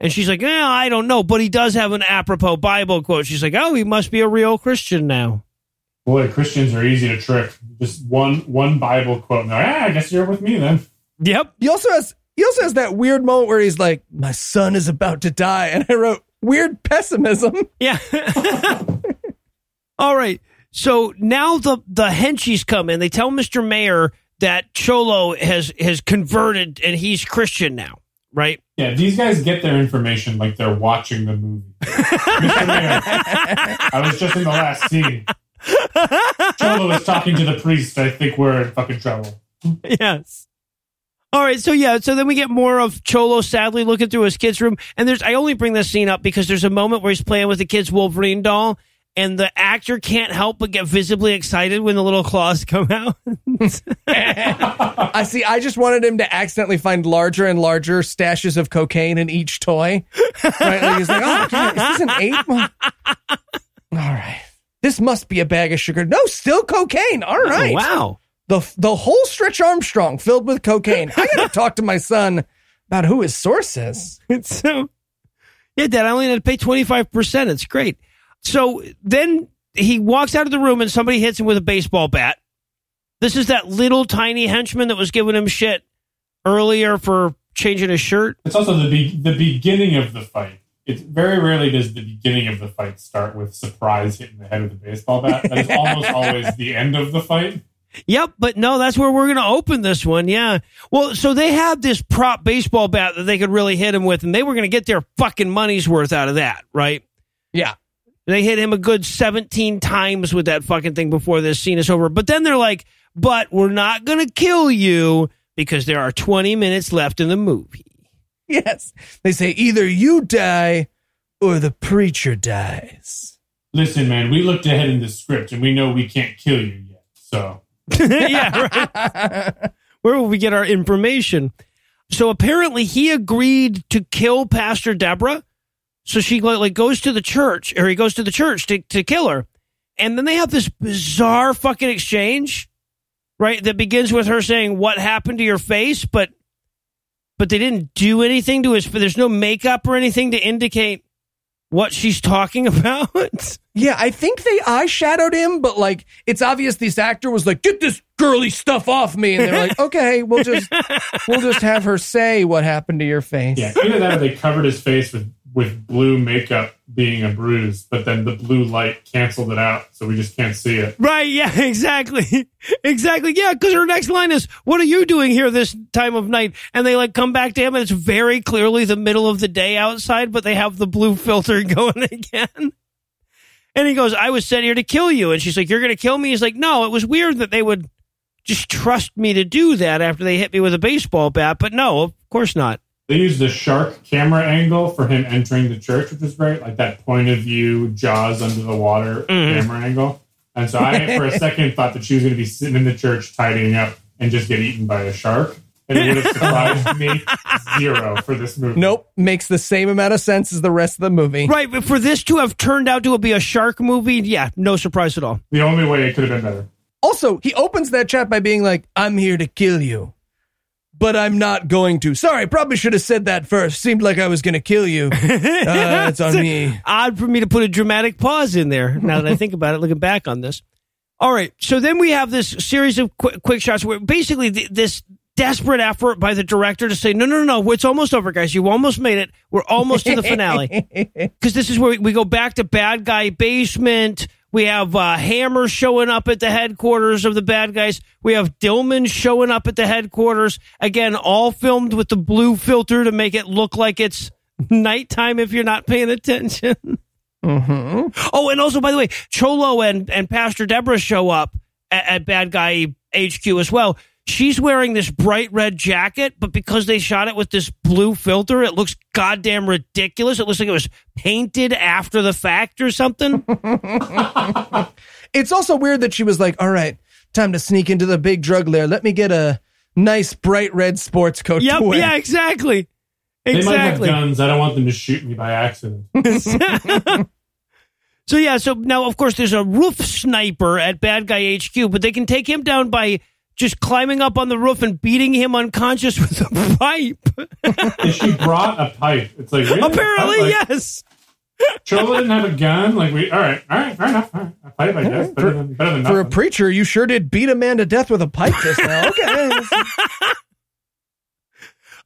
And she's like, "Yeah, I don't know, but he does have an apropos Bible quote." She's like, "Oh, he must be a real Christian now." Boy, Christians are easy to trick. Just one one Bible quote. And they're like, ah, I guess you're with me then. Yep. He also has. He also has that weird moment where he's like, "My son is about to die," and I wrote weird pessimism. Yeah. All right. So now the the henchies come in. They tell Mr. Mayor that Cholo has has converted and he's Christian now, right? Yeah, these guys get their information like they're watching the movie. Mr. Mayor, I was just in the last scene. Cholo is talking to the priest. I think we're in fucking trouble. yes. All right, so yeah, so then we get more of Cholo sadly looking through his kid's room, and there's I only bring this scene up because there's a moment where he's playing with the kid's Wolverine doll, and the actor can't help but get visibly excited when the little claws come out. I see. I just wanted him to accidentally find larger and larger stashes of cocaine in each toy. Right? Like he's like, "Oh, God, is this an eight? Well, all right. This must be a bag of sugar. No, still cocaine. All oh, right. Oh, wow. The the whole Stretch Armstrong filled with cocaine. I got to talk to my son about who his source is. so uh, yeah, Dad, I only had to pay twenty five percent. It's great. So then he walks out of the room and somebody hits him with a baseball bat. This is that little tiny henchman that was giving him shit earlier for changing his shirt. It's also the be- the beginning of the fight. It's very rarely does the beginning of the fight start with surprise hitting the head with a baseball bat. That is almost always the end of the fight. Yep, but no, that's where we're going to open this one. Yeah. Well, so they had this prop baseball bat that they could really hit him with, and they were going to get their fucking money's worth out of that, right? Yeah. They hit him a good 17 times with that fucking thing before this scene is over. But then they're like, but we're not going to kill you because there are 20 minutes left in the movie. Yes. They say either you die or the preacher dies. Listen, man, we looked ahead in the script and we know we can't kill you yet. So yeah, right. Where will we get our information? So apparently he agreed to kill Pastor Deborah. So she like goes to the church, or he goes to the church to, to kill her. And then they have this bizarre fucking exchange, right? That begins with her saying, What happened to your face? But but they didn't do anything to his there's no makeup or anything to indicate what she's talking about. Yeah, I think they eyeshadowed him, but like it's obvious this actor was like, "Get this girly stuff off me," and they're like, "Okay, we'll just we'll just have her say what happened to your face." yeah, either that or they covered his face with with blue makeup being a bruise, but then the blue light canceled it out, so we just can't see it. Right, yeah, exactly. Exactly. Yeah, because her next line is, What are you doing here this time of night? And they like come back to him and it's very clearly the middle of the day outside, but they have the blue filter going again. And he goes, I was sent here to kill you. And she's like, You're gonna kill me? He's like, No, it was weird that they would just trust me to do that after they hit me with a baseball bat, but no, of course not. They used the shark camera angle for him entering the church, which was great, like that point of view, jaws under the water mm-hmm. camera angle. And so I, for a second, thought that she was going to be sitting in the church tidying up and just get eaten by a shark. And it would have surprised me zero for this movie. Nope, makes the same amount of sense as the rest of the movie. Right, but for this to have turned out to be a shark movie, yeah, no surprise at all. The only way it could have been better. Also, he opens that chat by being like, "I'm here to kill you." But I'm not going to. Sorry, probably should have said that first. Seemed like I was going to kill you. Uh, it's on me. odd for me to put a dramatic pause in there now that I think about it, looking back on this. All right. So then we have this series of quick, quick shots where basically th- this desperate effort by the director to say, no, no, no, no, it's almost over, guys. You almost made it. We're almost to the finale. Because this is where we, we go back to bad guy basement. We have uh, Hammer showing up at the headquarters of the bad guys. We have Dillman showing up at the headquarters. Again, all filmed with the blue filter to make it look like it's nighttime if you're not paying attention. Mm-hmm. Oh, and also, by the way, Cholo and, and Pastor Deborah show up at, at Bad Guy HQ as well. She's wearing this bright red jacket, but because they shot it with this blue filter, it looks goddamn ridiculous. It looks like it was painted after the fact or something. It's also weird that she was like, all right, time to sneak into the big drug lair. Let me get a nice bright red sports coat yep, to wear. yeah, exactly. They might have Exactly. guns. I don't want them to shoot me by accident. So yeah, so now of course there's a roof sniper at Bad Guy HQ, but they can take him down by just climbing up on the roof and beating him unconscious with a pipe. And she brought a pipe. It's like really? Apparently, Like, yes. Cholo didn't have a gun. Like we. All right. All right. Fair enough. All right. A pipe, I guess. Better than better than For a preacher, you sure did beat a man to death with a pipe just now. Okay.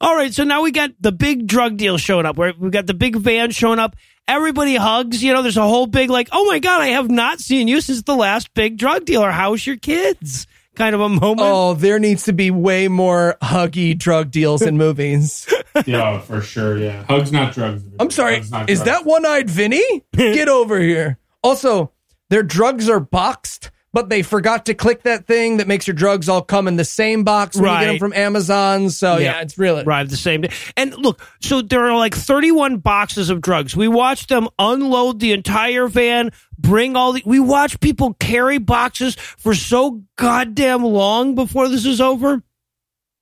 All right, so now we got the big drug deal showing up. Where we got the big van showing up. Everybody hugs. You know, there's a whole big like, oh my god, I have not seen you since the last big drug dealer. How's your kids? Kind of a moment. oh, there needs to be way more huggy drug deals in movies. yeah, for sure. Yeah. Hugs, not drugs. I'm sorry. Hugs, not Is that one eyed Vinny? Get over here. Also, their drugs are boxed, but they forgot to click that thing that makes your drugs all come in the same box when you get them from Amazon. So, yeah, Yeah. it's really. arrived the same day. And look, so there are like 31 boxes of drugs. We watched them unload the entire van, bring all the. We watch people carry boxes for so goddamn long before this is over.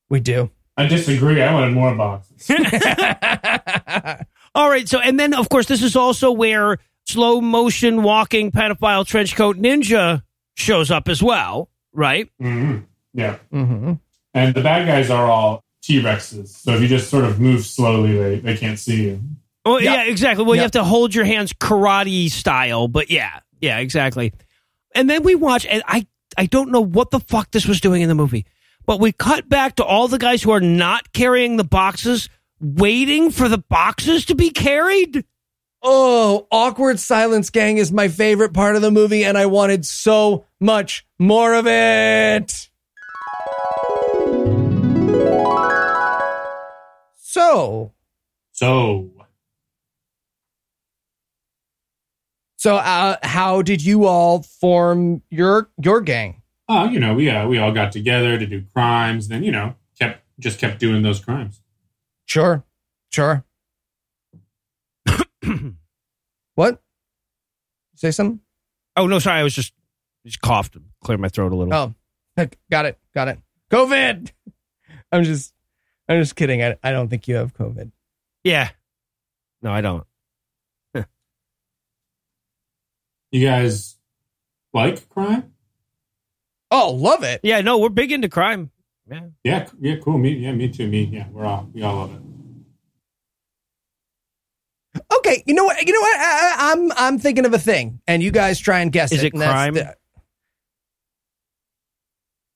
We do. I disagree. I wanted more boxes. All right. So, and then of course, this is also where slow motion walking pedophile trench coat ninja shows up as well, right? hmm Yeah. Mm-hmm. And the bad guys are all T Rexes. So if you just sort of move slowly, they, they can't see you. Oh, yeah, exactly. Well, you have to hold your hands karate style, but yeah, yeah, exactly. And then we watch, and I, I don't know what the fuck this was doing in the movie, but we cut back to all the guys who are not carrying the boxes, waiting for the boxes to be carried. Oh, awkward silence gang is my favorite part of the movie, and I wanted so much more of it. So, So so uh, how did you all form your your gang? Oh, you know, we uh, we all got together to do crimes. Then you know, kept just kept doing those crimes. Sure, sure. what? Say something. Oh no, sorry, I was just just coughed, to clear my throat a little. Oh, got it, got it. COVID. I'm just, I'm just kidding. I, I don't think you have COVID. Yeah, no, I don't. You guys like crime? Oh, love it. Yeah, no, we're big into crime. Yeah. Yeah, yeah, cool. Me, yeah, me too. Me, yeah, we're all we all love it. Okay, you know what? You know what? I, I, I'm I'm thinking of a thing, and you guys try and guess Is it. it and that's crime? the-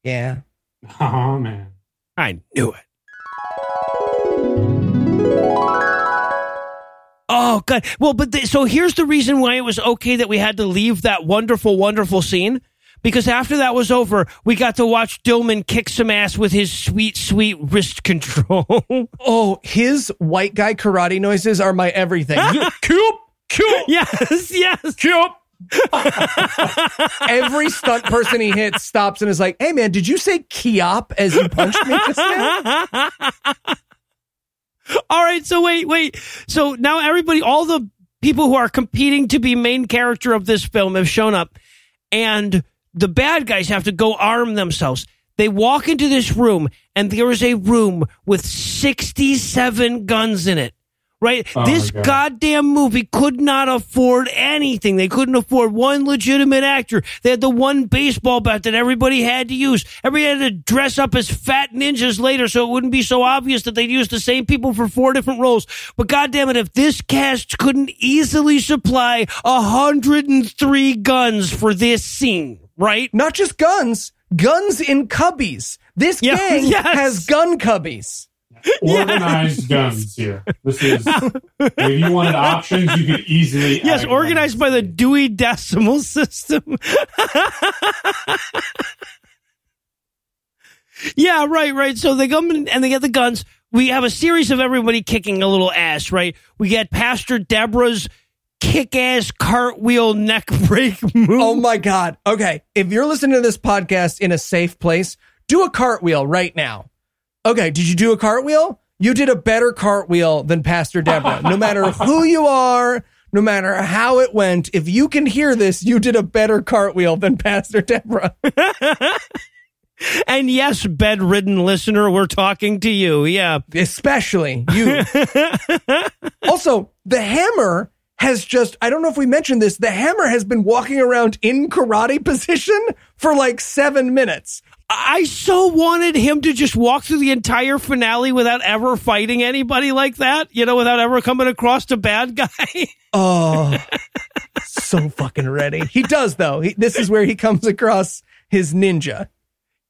yeah. Oh man, I knew it. Oh god. Well, but the, so here's the reason why it was okay that we had to leave that wonderful, wonderful scene. Because after that was over, we got to watch Dillman kick some ass with his sweet, sweet wrist control. Oh, his white guy karate noises are my everything. Cube, cube, yes, yes. cube. Every stunt person he hits stops and is like, "Hey, man, did you say Kiop as you punched me just now?" All right, so wait, wait. So now everybody, all the people who are competing to be main character of this film have shown up, and the bad guys have to go arm themselves. They walk into this room, and there is a room with 67 guns in it. Right? Oh, this God. goddamn movie could not afford anything. They couldn't afford one legitimate actor. They had the one baseball bat that everybody had to use. Everybody had to dress up as fat ninjas later so it wouldn't be so obvious that they'd use the same people for four different roles. But goddamn it, if this cast couldn't easily supply 103 guns for this scene, right? Not just guns, guns in cubbies. This Yeah, gang yes. has gun cubbies. Organized guns here. This is if you wanted options, you could easily Yes, add organized by the Dewey Decimal System. yeah, right, right. So they come in and they get the guns. We have a series of everybody kicking a little ass, right? We get Pastor Deborah's kick ass cartwheel neck break move. Oh my God. Okay. If you're listening to this podcast in a safe place, do a cartwheel right now. Okay. Did you do a cartwheel? You did a better cartwheel than Pastor Deborah. No matter who you are, no matter how it went, if you can hear this, you did a better cartwheel than Pastor Deborah. And yes, bedridden listener, we're talking to you. Yeah. Especially you. also, the hammer has just, I don't know if we mentioned this, the hammer has been walking around in karate position for like seven minutes. I so wanted him to just walk through the entire finale without ever fighting anybody like that, you know, without ever coming across a bad guy. Oh, so fucking ready. He does though. He, this is where he comes across his ninja,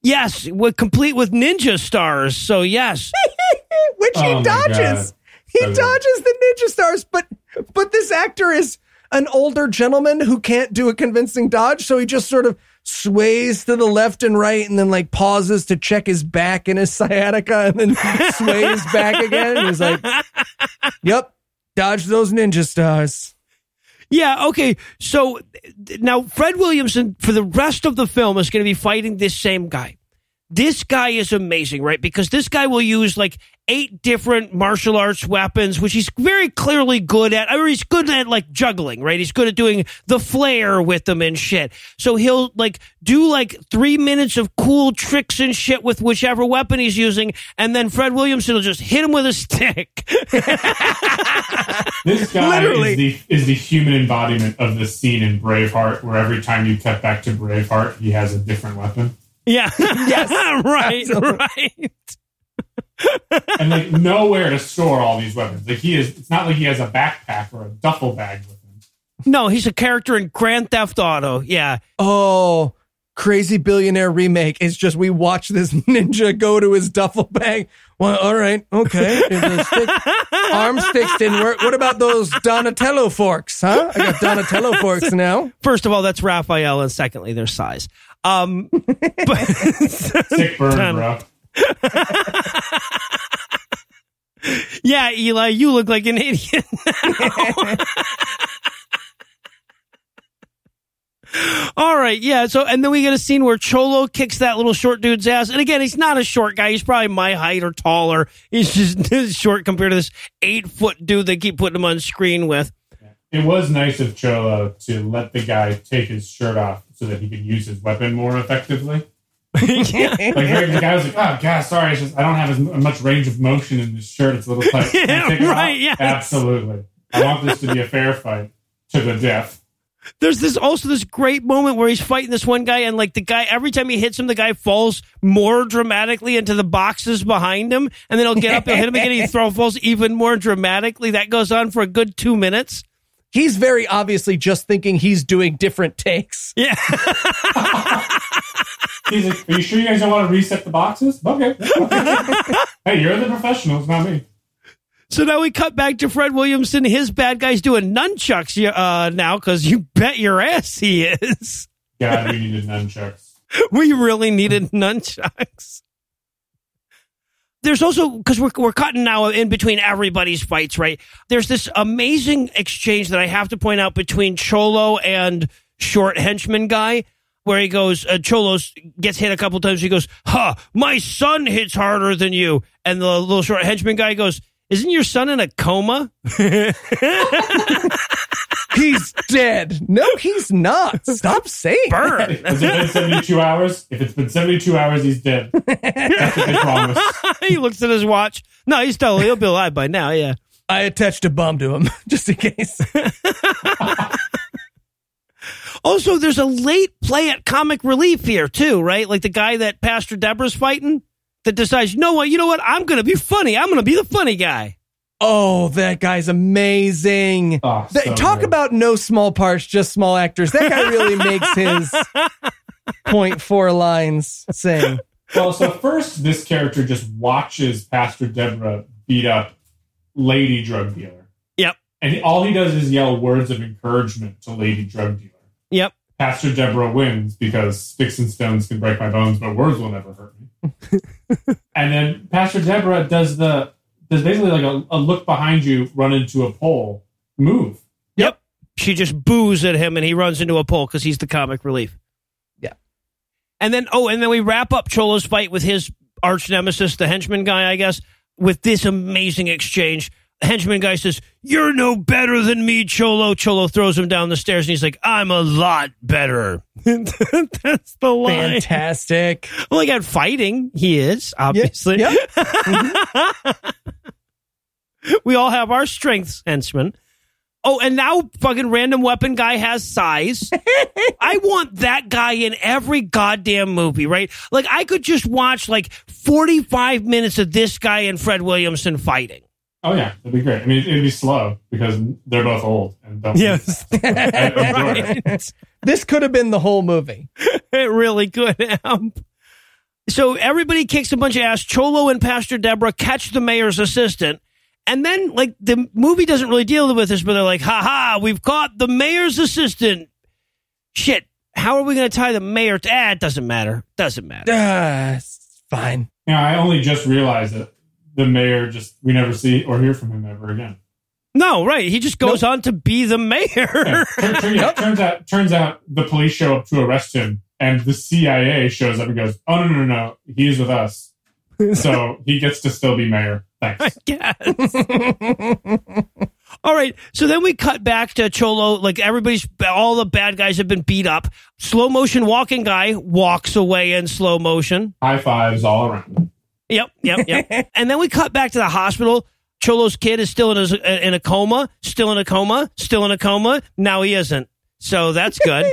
yes, with complete with ninja stars. So yes. which Oh he my dodges. He dodges the ninja stars, but but this actor is an older gentleman who can't do a convincing dodge, so he just sort of sways to the left and right and then like pauses to check his back and his sciatica and then sways back again. And he's like, Yep, dodge those ninja stars. Yeah, okay. So now Fred Williamson for the rest of the film is going to be fighting this same guy. This guy is amazing, right? Because this guy will use like eight different martial arts weapons, which he's very clearly good at. Or he's good at like juggling, right? He's good at doing the flare with them and shit. So he'll like do like three minutes of cool tricks and shit with whichever weapon he's using, and then Fred Williamson will just hit him with a stick. This guy Literally. is the is the human embodiment of the scene in Braveheart, where every time you cut back to Braveheart, he has a different weapon, yeah. Yes, right, absolutely. right. and like nowhere to store all these weapons. Like he is, it's not like he has a backpack or a duffel bag with him. No, he's a character in Grand Theft Auto. Yeah. Oh, crazy billionaire remake. It's just we watch this ninja go to his duffel bag. Well, all right, okay. The stick- arm sticks didn't work. What about those Donatello forks? Huh? I got Donatello forks now. First of all, that's Raphael, and secondly, their size. Um, but Sick burn, bro. yeah, Eli, you look like an idiot. All right, yeah. So, and then we get a scene where Cholo kicks that little short dude's ass. And again, he's not a short guy. He's probably my height or taller. He's just short compared to this eight foot dude they keep putting him on screen with. It was nice of Cholo to let the guy take his shirt off so that he could use his weapon more effectively. Yeah. Like the guy was like, "Oh God, sorry, it's just I don't have as much range of motion in this shirt. It's a little tight." Yeah, take it off?" right, yes. Absolutely. I want this to be a fair fight to the death. There's this also this great moment where he's fighting this one guy, and like the guy, every time he hits him, the guy falls more dramatically into the boxes behind him, and then he'll get up, he'll hit him again, he throw falls even more dramatically. That goes on for a good two minutes. He's very obviously just thinking he's doing different takes. Yeah, He's like, "Are you sure you guys don't want to reset the boxes?" Okay. hey, you're the professionals, not me. so now we cut back to Fred Williamson. His bad guy's doing nunchucks uh, now because you bet your ass he is. God, we needed nunchucks. we really needed nunchucks. There's also because we're we're cutting now in between everybody's fights, right? There's this amazing exchange that I have to point out between Cholo and short henchman guy, where he goes, uh, Cholo gets hit a couple times. He goes, "Huh, my son hits harder than you," and the little short henchman guy goes, "Isn't your son in a coma?" He's dead. No, he's not. Stop saying. Burn. Has it been 72 hours? If it's been 72 hours, he's dead. That's what they promised. he looks at his watch. No, he's still he'll be alive by now. Yeah. I attached a bomb to him just in case. Also, there's a late play at comic relief here too, right? Like the guy that Pastor Deborah's fighting that decides, you know what, you know what, I'm gonna be funny. I'm gonna be the funny guy. Oh, that guy's amazing. Oh, so talk good. about no small parts, just small actors. That guy really makes his point four lines sing. Well, so first, this character just watches Pastor Deborah beat up Lady Drug Dealer. Yep. And all he does is yell words of encouragement to Lady Drug Dealer. Yep. Pastor Deborah wins because sticks and stones can break my bones, but words will never hurt me. and then Pastor Deborah does the does basically like a, a look behind you, run into a pole, move. Yep. She just boos at him and he runs into a pole because he's the comic relief. Yeah. And then, oh, and then we wrap up Cholo's fight with his arch nemesis, the henchman guy, I guess, with this amazing exchange. Henchman guy says, You're no better than me, Cholo. Cholo throws him down the stairs and he's like, I'm a lot better. That's the line. Fantastic. Well, he got fighting. He is, obviously. Yep. Mm-hmm. We all have our strengths, henchman. Oh, and now fucking random weapon guy has sais. I want that guy in every goddamn movie, right? Like I could just watch like 45 minutes of this guy and Fred Williamson fighting. Oh yeah, it'd be great. I mean, it'd be slow because they're both old and don't. Yes. I enjoy it. This could have been the whole movie. it really could have. So everybody kicks a bunch of ass. Cholo and Pastor Deborah catch the mayor's assistant. And then, like, the movie doesn't really deal with this, but they're like, ha ha, we've caught the mayor's assistant. Shit. How are we going to tie the mayor to? Ah, it doesn't matter. Doesn't matter. It's fine. Yeah, I only just realized that the mayor just we never see or hear from him ever again. No, right. He just goes on to be the mayor. Yeah. Turn- turn- yeah, Turns out, turns out the police show up to arrest him, and the CIA shows up and goes, "Oh no, no, no, no, he's with us." So he gets to still be mayor. Thanks. Yes. All right. So then we cut back to Cholo. Like everybody's, all the bad guys have been beat up. Slow motion walking guy walks away in slow motion. High fives all around. Yep, yep, yep. and then we cut back to the hospital. Cholo's kid is still in a, in a coma, still in a coma, still in a coma. Now he isn't. So that's good.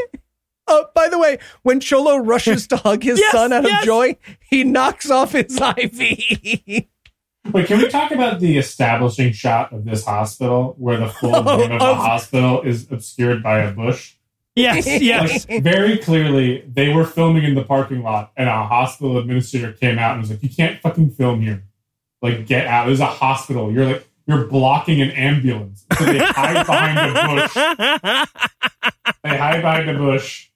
Oh, by the way, when Cholo rushes to hug his Yes, son out yes. of joy, he knocks off his IV. Wait, can we talk about the establishing shot of this hospital where the full name oh, of the hospital is obscured by a bush? Yes, yes. Like, very clearly, they were filming in the parking lot, and a hospital administrator came out and was like, "You can't fucking film here. Like, get out. This is a hospital. You're like, you're blocking an ambulance." So they hide behind a bush. They hide behind a bush,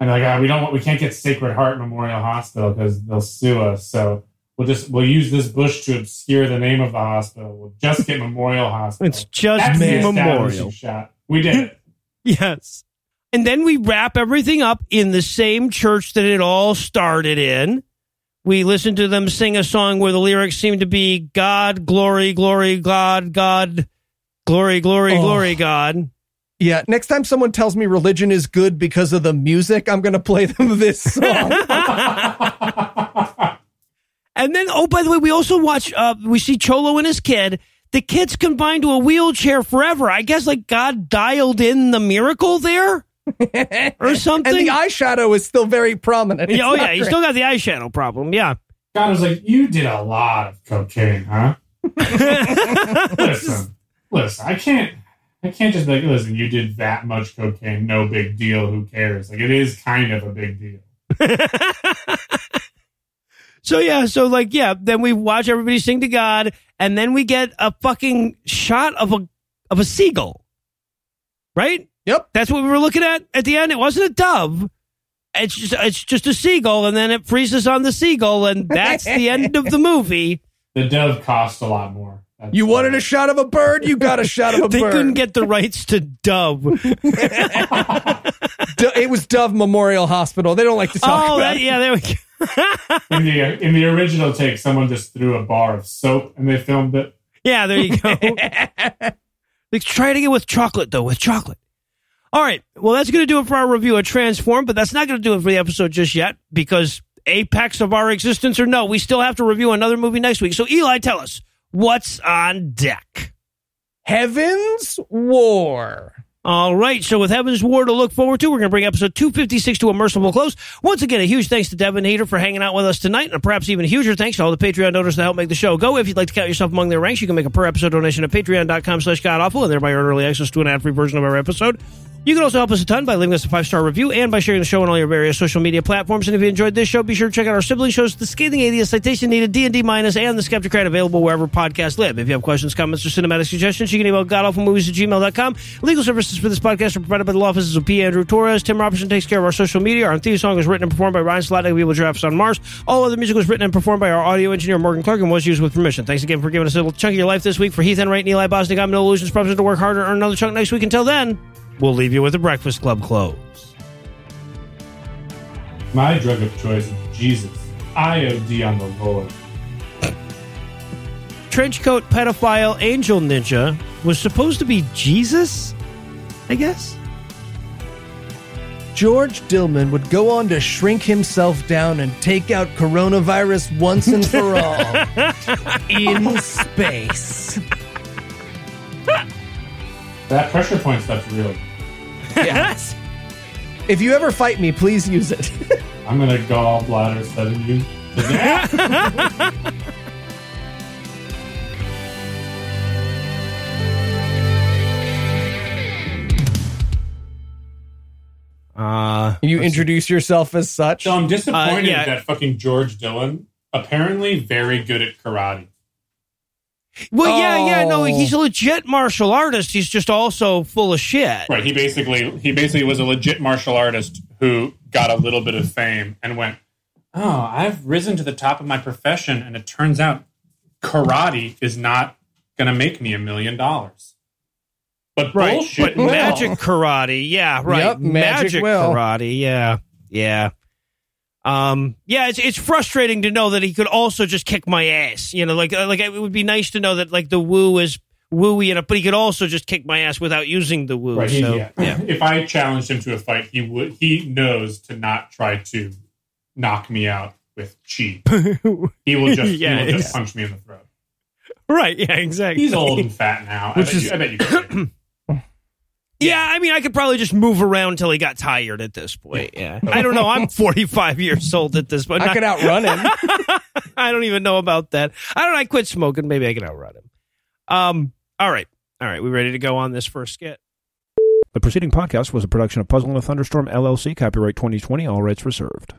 and they're like, ah, "We don't. want We can't get Sacred Heart Memorial Hospital because they'll sue us. So." We'll just we'll use this bush to obscure the name of the hospital. We'll just get Memorial Hospital. It's just That's the memorial. shot. We did it. Yes. And then we wrap everything up in the same church that it all started in. We listen to them sing a song where the lyrics seem to be God, glory, glory, God, God, glory, glory, Oh. glory, God. Yeah, next time someone tells me religion is good because of the music, I'm going to play them this song. And then, oh, by the way, we also watch, uh, we see Cholo and his kid. The kid's confined to a wheelchair forever. I guess like God dialed in the miracle there or something. and the eyeshadow is still very prominent. Yeah, oh, yeah. not He's still got the eyeshadow problem. Yeah. God was like, "You did a lot of cocaine, huh?" listen, listen. I can't. I can't just be like, listen. You did that much cocaine. No big deal. Who cares? Like, it is kind of a big deal. So yeah, so like yeah, then we watch everybody sing to God, and then we get a fucking shot of a of a seagull, right? Yep. That's what we were looking at at the end. It wasn't a dove. It's just it's just a seagull, and then it freezes on the seagull, and that's the end of the movie. The dove cost a lot more. That's You why. wanted a shot of a bird, you got a shot of a They bird. They couldn't get the rights to dove. Du- it was Dove Memorial Hospital. They don't like to talk oh, about that, it. yeah, there we go. in the in the original take. Someone just threw a bar of soap and they filmed it. Yeah, there you go. Let's try it again with chocolate, though, with chocolate. All right. Well, that's going to do it for our review of Transform, but that's not going to do it for the episode just yet because apex of our existence or no, we still have to review another movie next week. So, Eli, tell us what's on deck. Heaven's War. All right. So, with Heaven's War to look forward to, we're going to bring episode 256 to a merciful close. Once again, a huge thanks to Devin Hader for hanging out with us tonight, and perhaps even a huger thanks to all the Patreon donors that help make the show go. If you'd like to count yourself among their ranks, you can make a per episode donation at patreon.com slash godawful and thereby earn early access to an ad free version of our episode. You can also help us a ton by leaving us a five star review and by sharing the show on all your various social media platforms. And if you enjoyed this show, be sure to check out our sibling shows, The Scathing Atheist, Citation Needed, D&D Minus, and The Skepticrat, available wherever podcasts live. If you have questions, comments, or cinematic suggestions, you can email godawfulmovies at gmail.com. Legal services for this podcast are provided by the law offices of P. Andrew Torres. Tim Robertson takes care of our social media. Our theme song is written and performed by Ryan Slotnick of Evil Giraffes on Mars. All other music was written and performed by our audio engineer, Morgan Clarke, and was used with permission. Thanks again for giving us a little chunk of your life this week. For Heath Enright and Eli Bosnick, I'm Noah Lugeons. Promise to work harder, earn another chunk next week. Until then, we'll leave you with the Breakfast Club close. My drug of choice is Jesus. IOD on the Lord. Trenchcoat pedophile angel ninja was supposed to be Jesus, I guess. George Dillman would go on to shrink himself down and take out coronavirus once and for all in space. That pressure point stuff's real. Yes. If you ever fight me, please use it. I'm gonna gallbladder setting you to. Uh, you introduce yourself as such. so I'm disappointed Uh, yeah. that fucking George Dillman apparently very good at karate. Well, yeah, yeah, no, Oh. he's a legit martial artist. He's just also full of shit. Right. He basically he basically was a legit martial artist who got a little bit of fame and went, Oh, I've risen to the top of my profession, and it turns out karate is not gonna make me a million dollars. But Right, bullshit. but will. magic karate, yeah, right. Yep, magic will. karate, yeah, yeah. Um, yeah, it's it's frustrating to know that he could also just kick my ass. You know, like uh, like it would be nice to know that like the woo is wooey, and but he could also just kick my ass without using the woo. Right, so yeah. yeah. If I challenged him to a fight, he would. He knows to not try to knock me out with chi. He will just, Yeah, he will just punch me in the throat. right, yeah, exactly. He's old and fat now. I Which bet, is- you, I bet you could. Yeah, I mean, I could probably just move around until he got tired at this point. Yeah, I don't know. I'm 45 years old at this point. I could outrun him. I don't even know about that. I don't know. I quit smoking. Maybe I can outrun him. Um. All right. All right. We ready to go on this first skit? The preceding podcast was a production of Puzzle in a Thunderstorm LLC, copyright 2020, all rights reserved.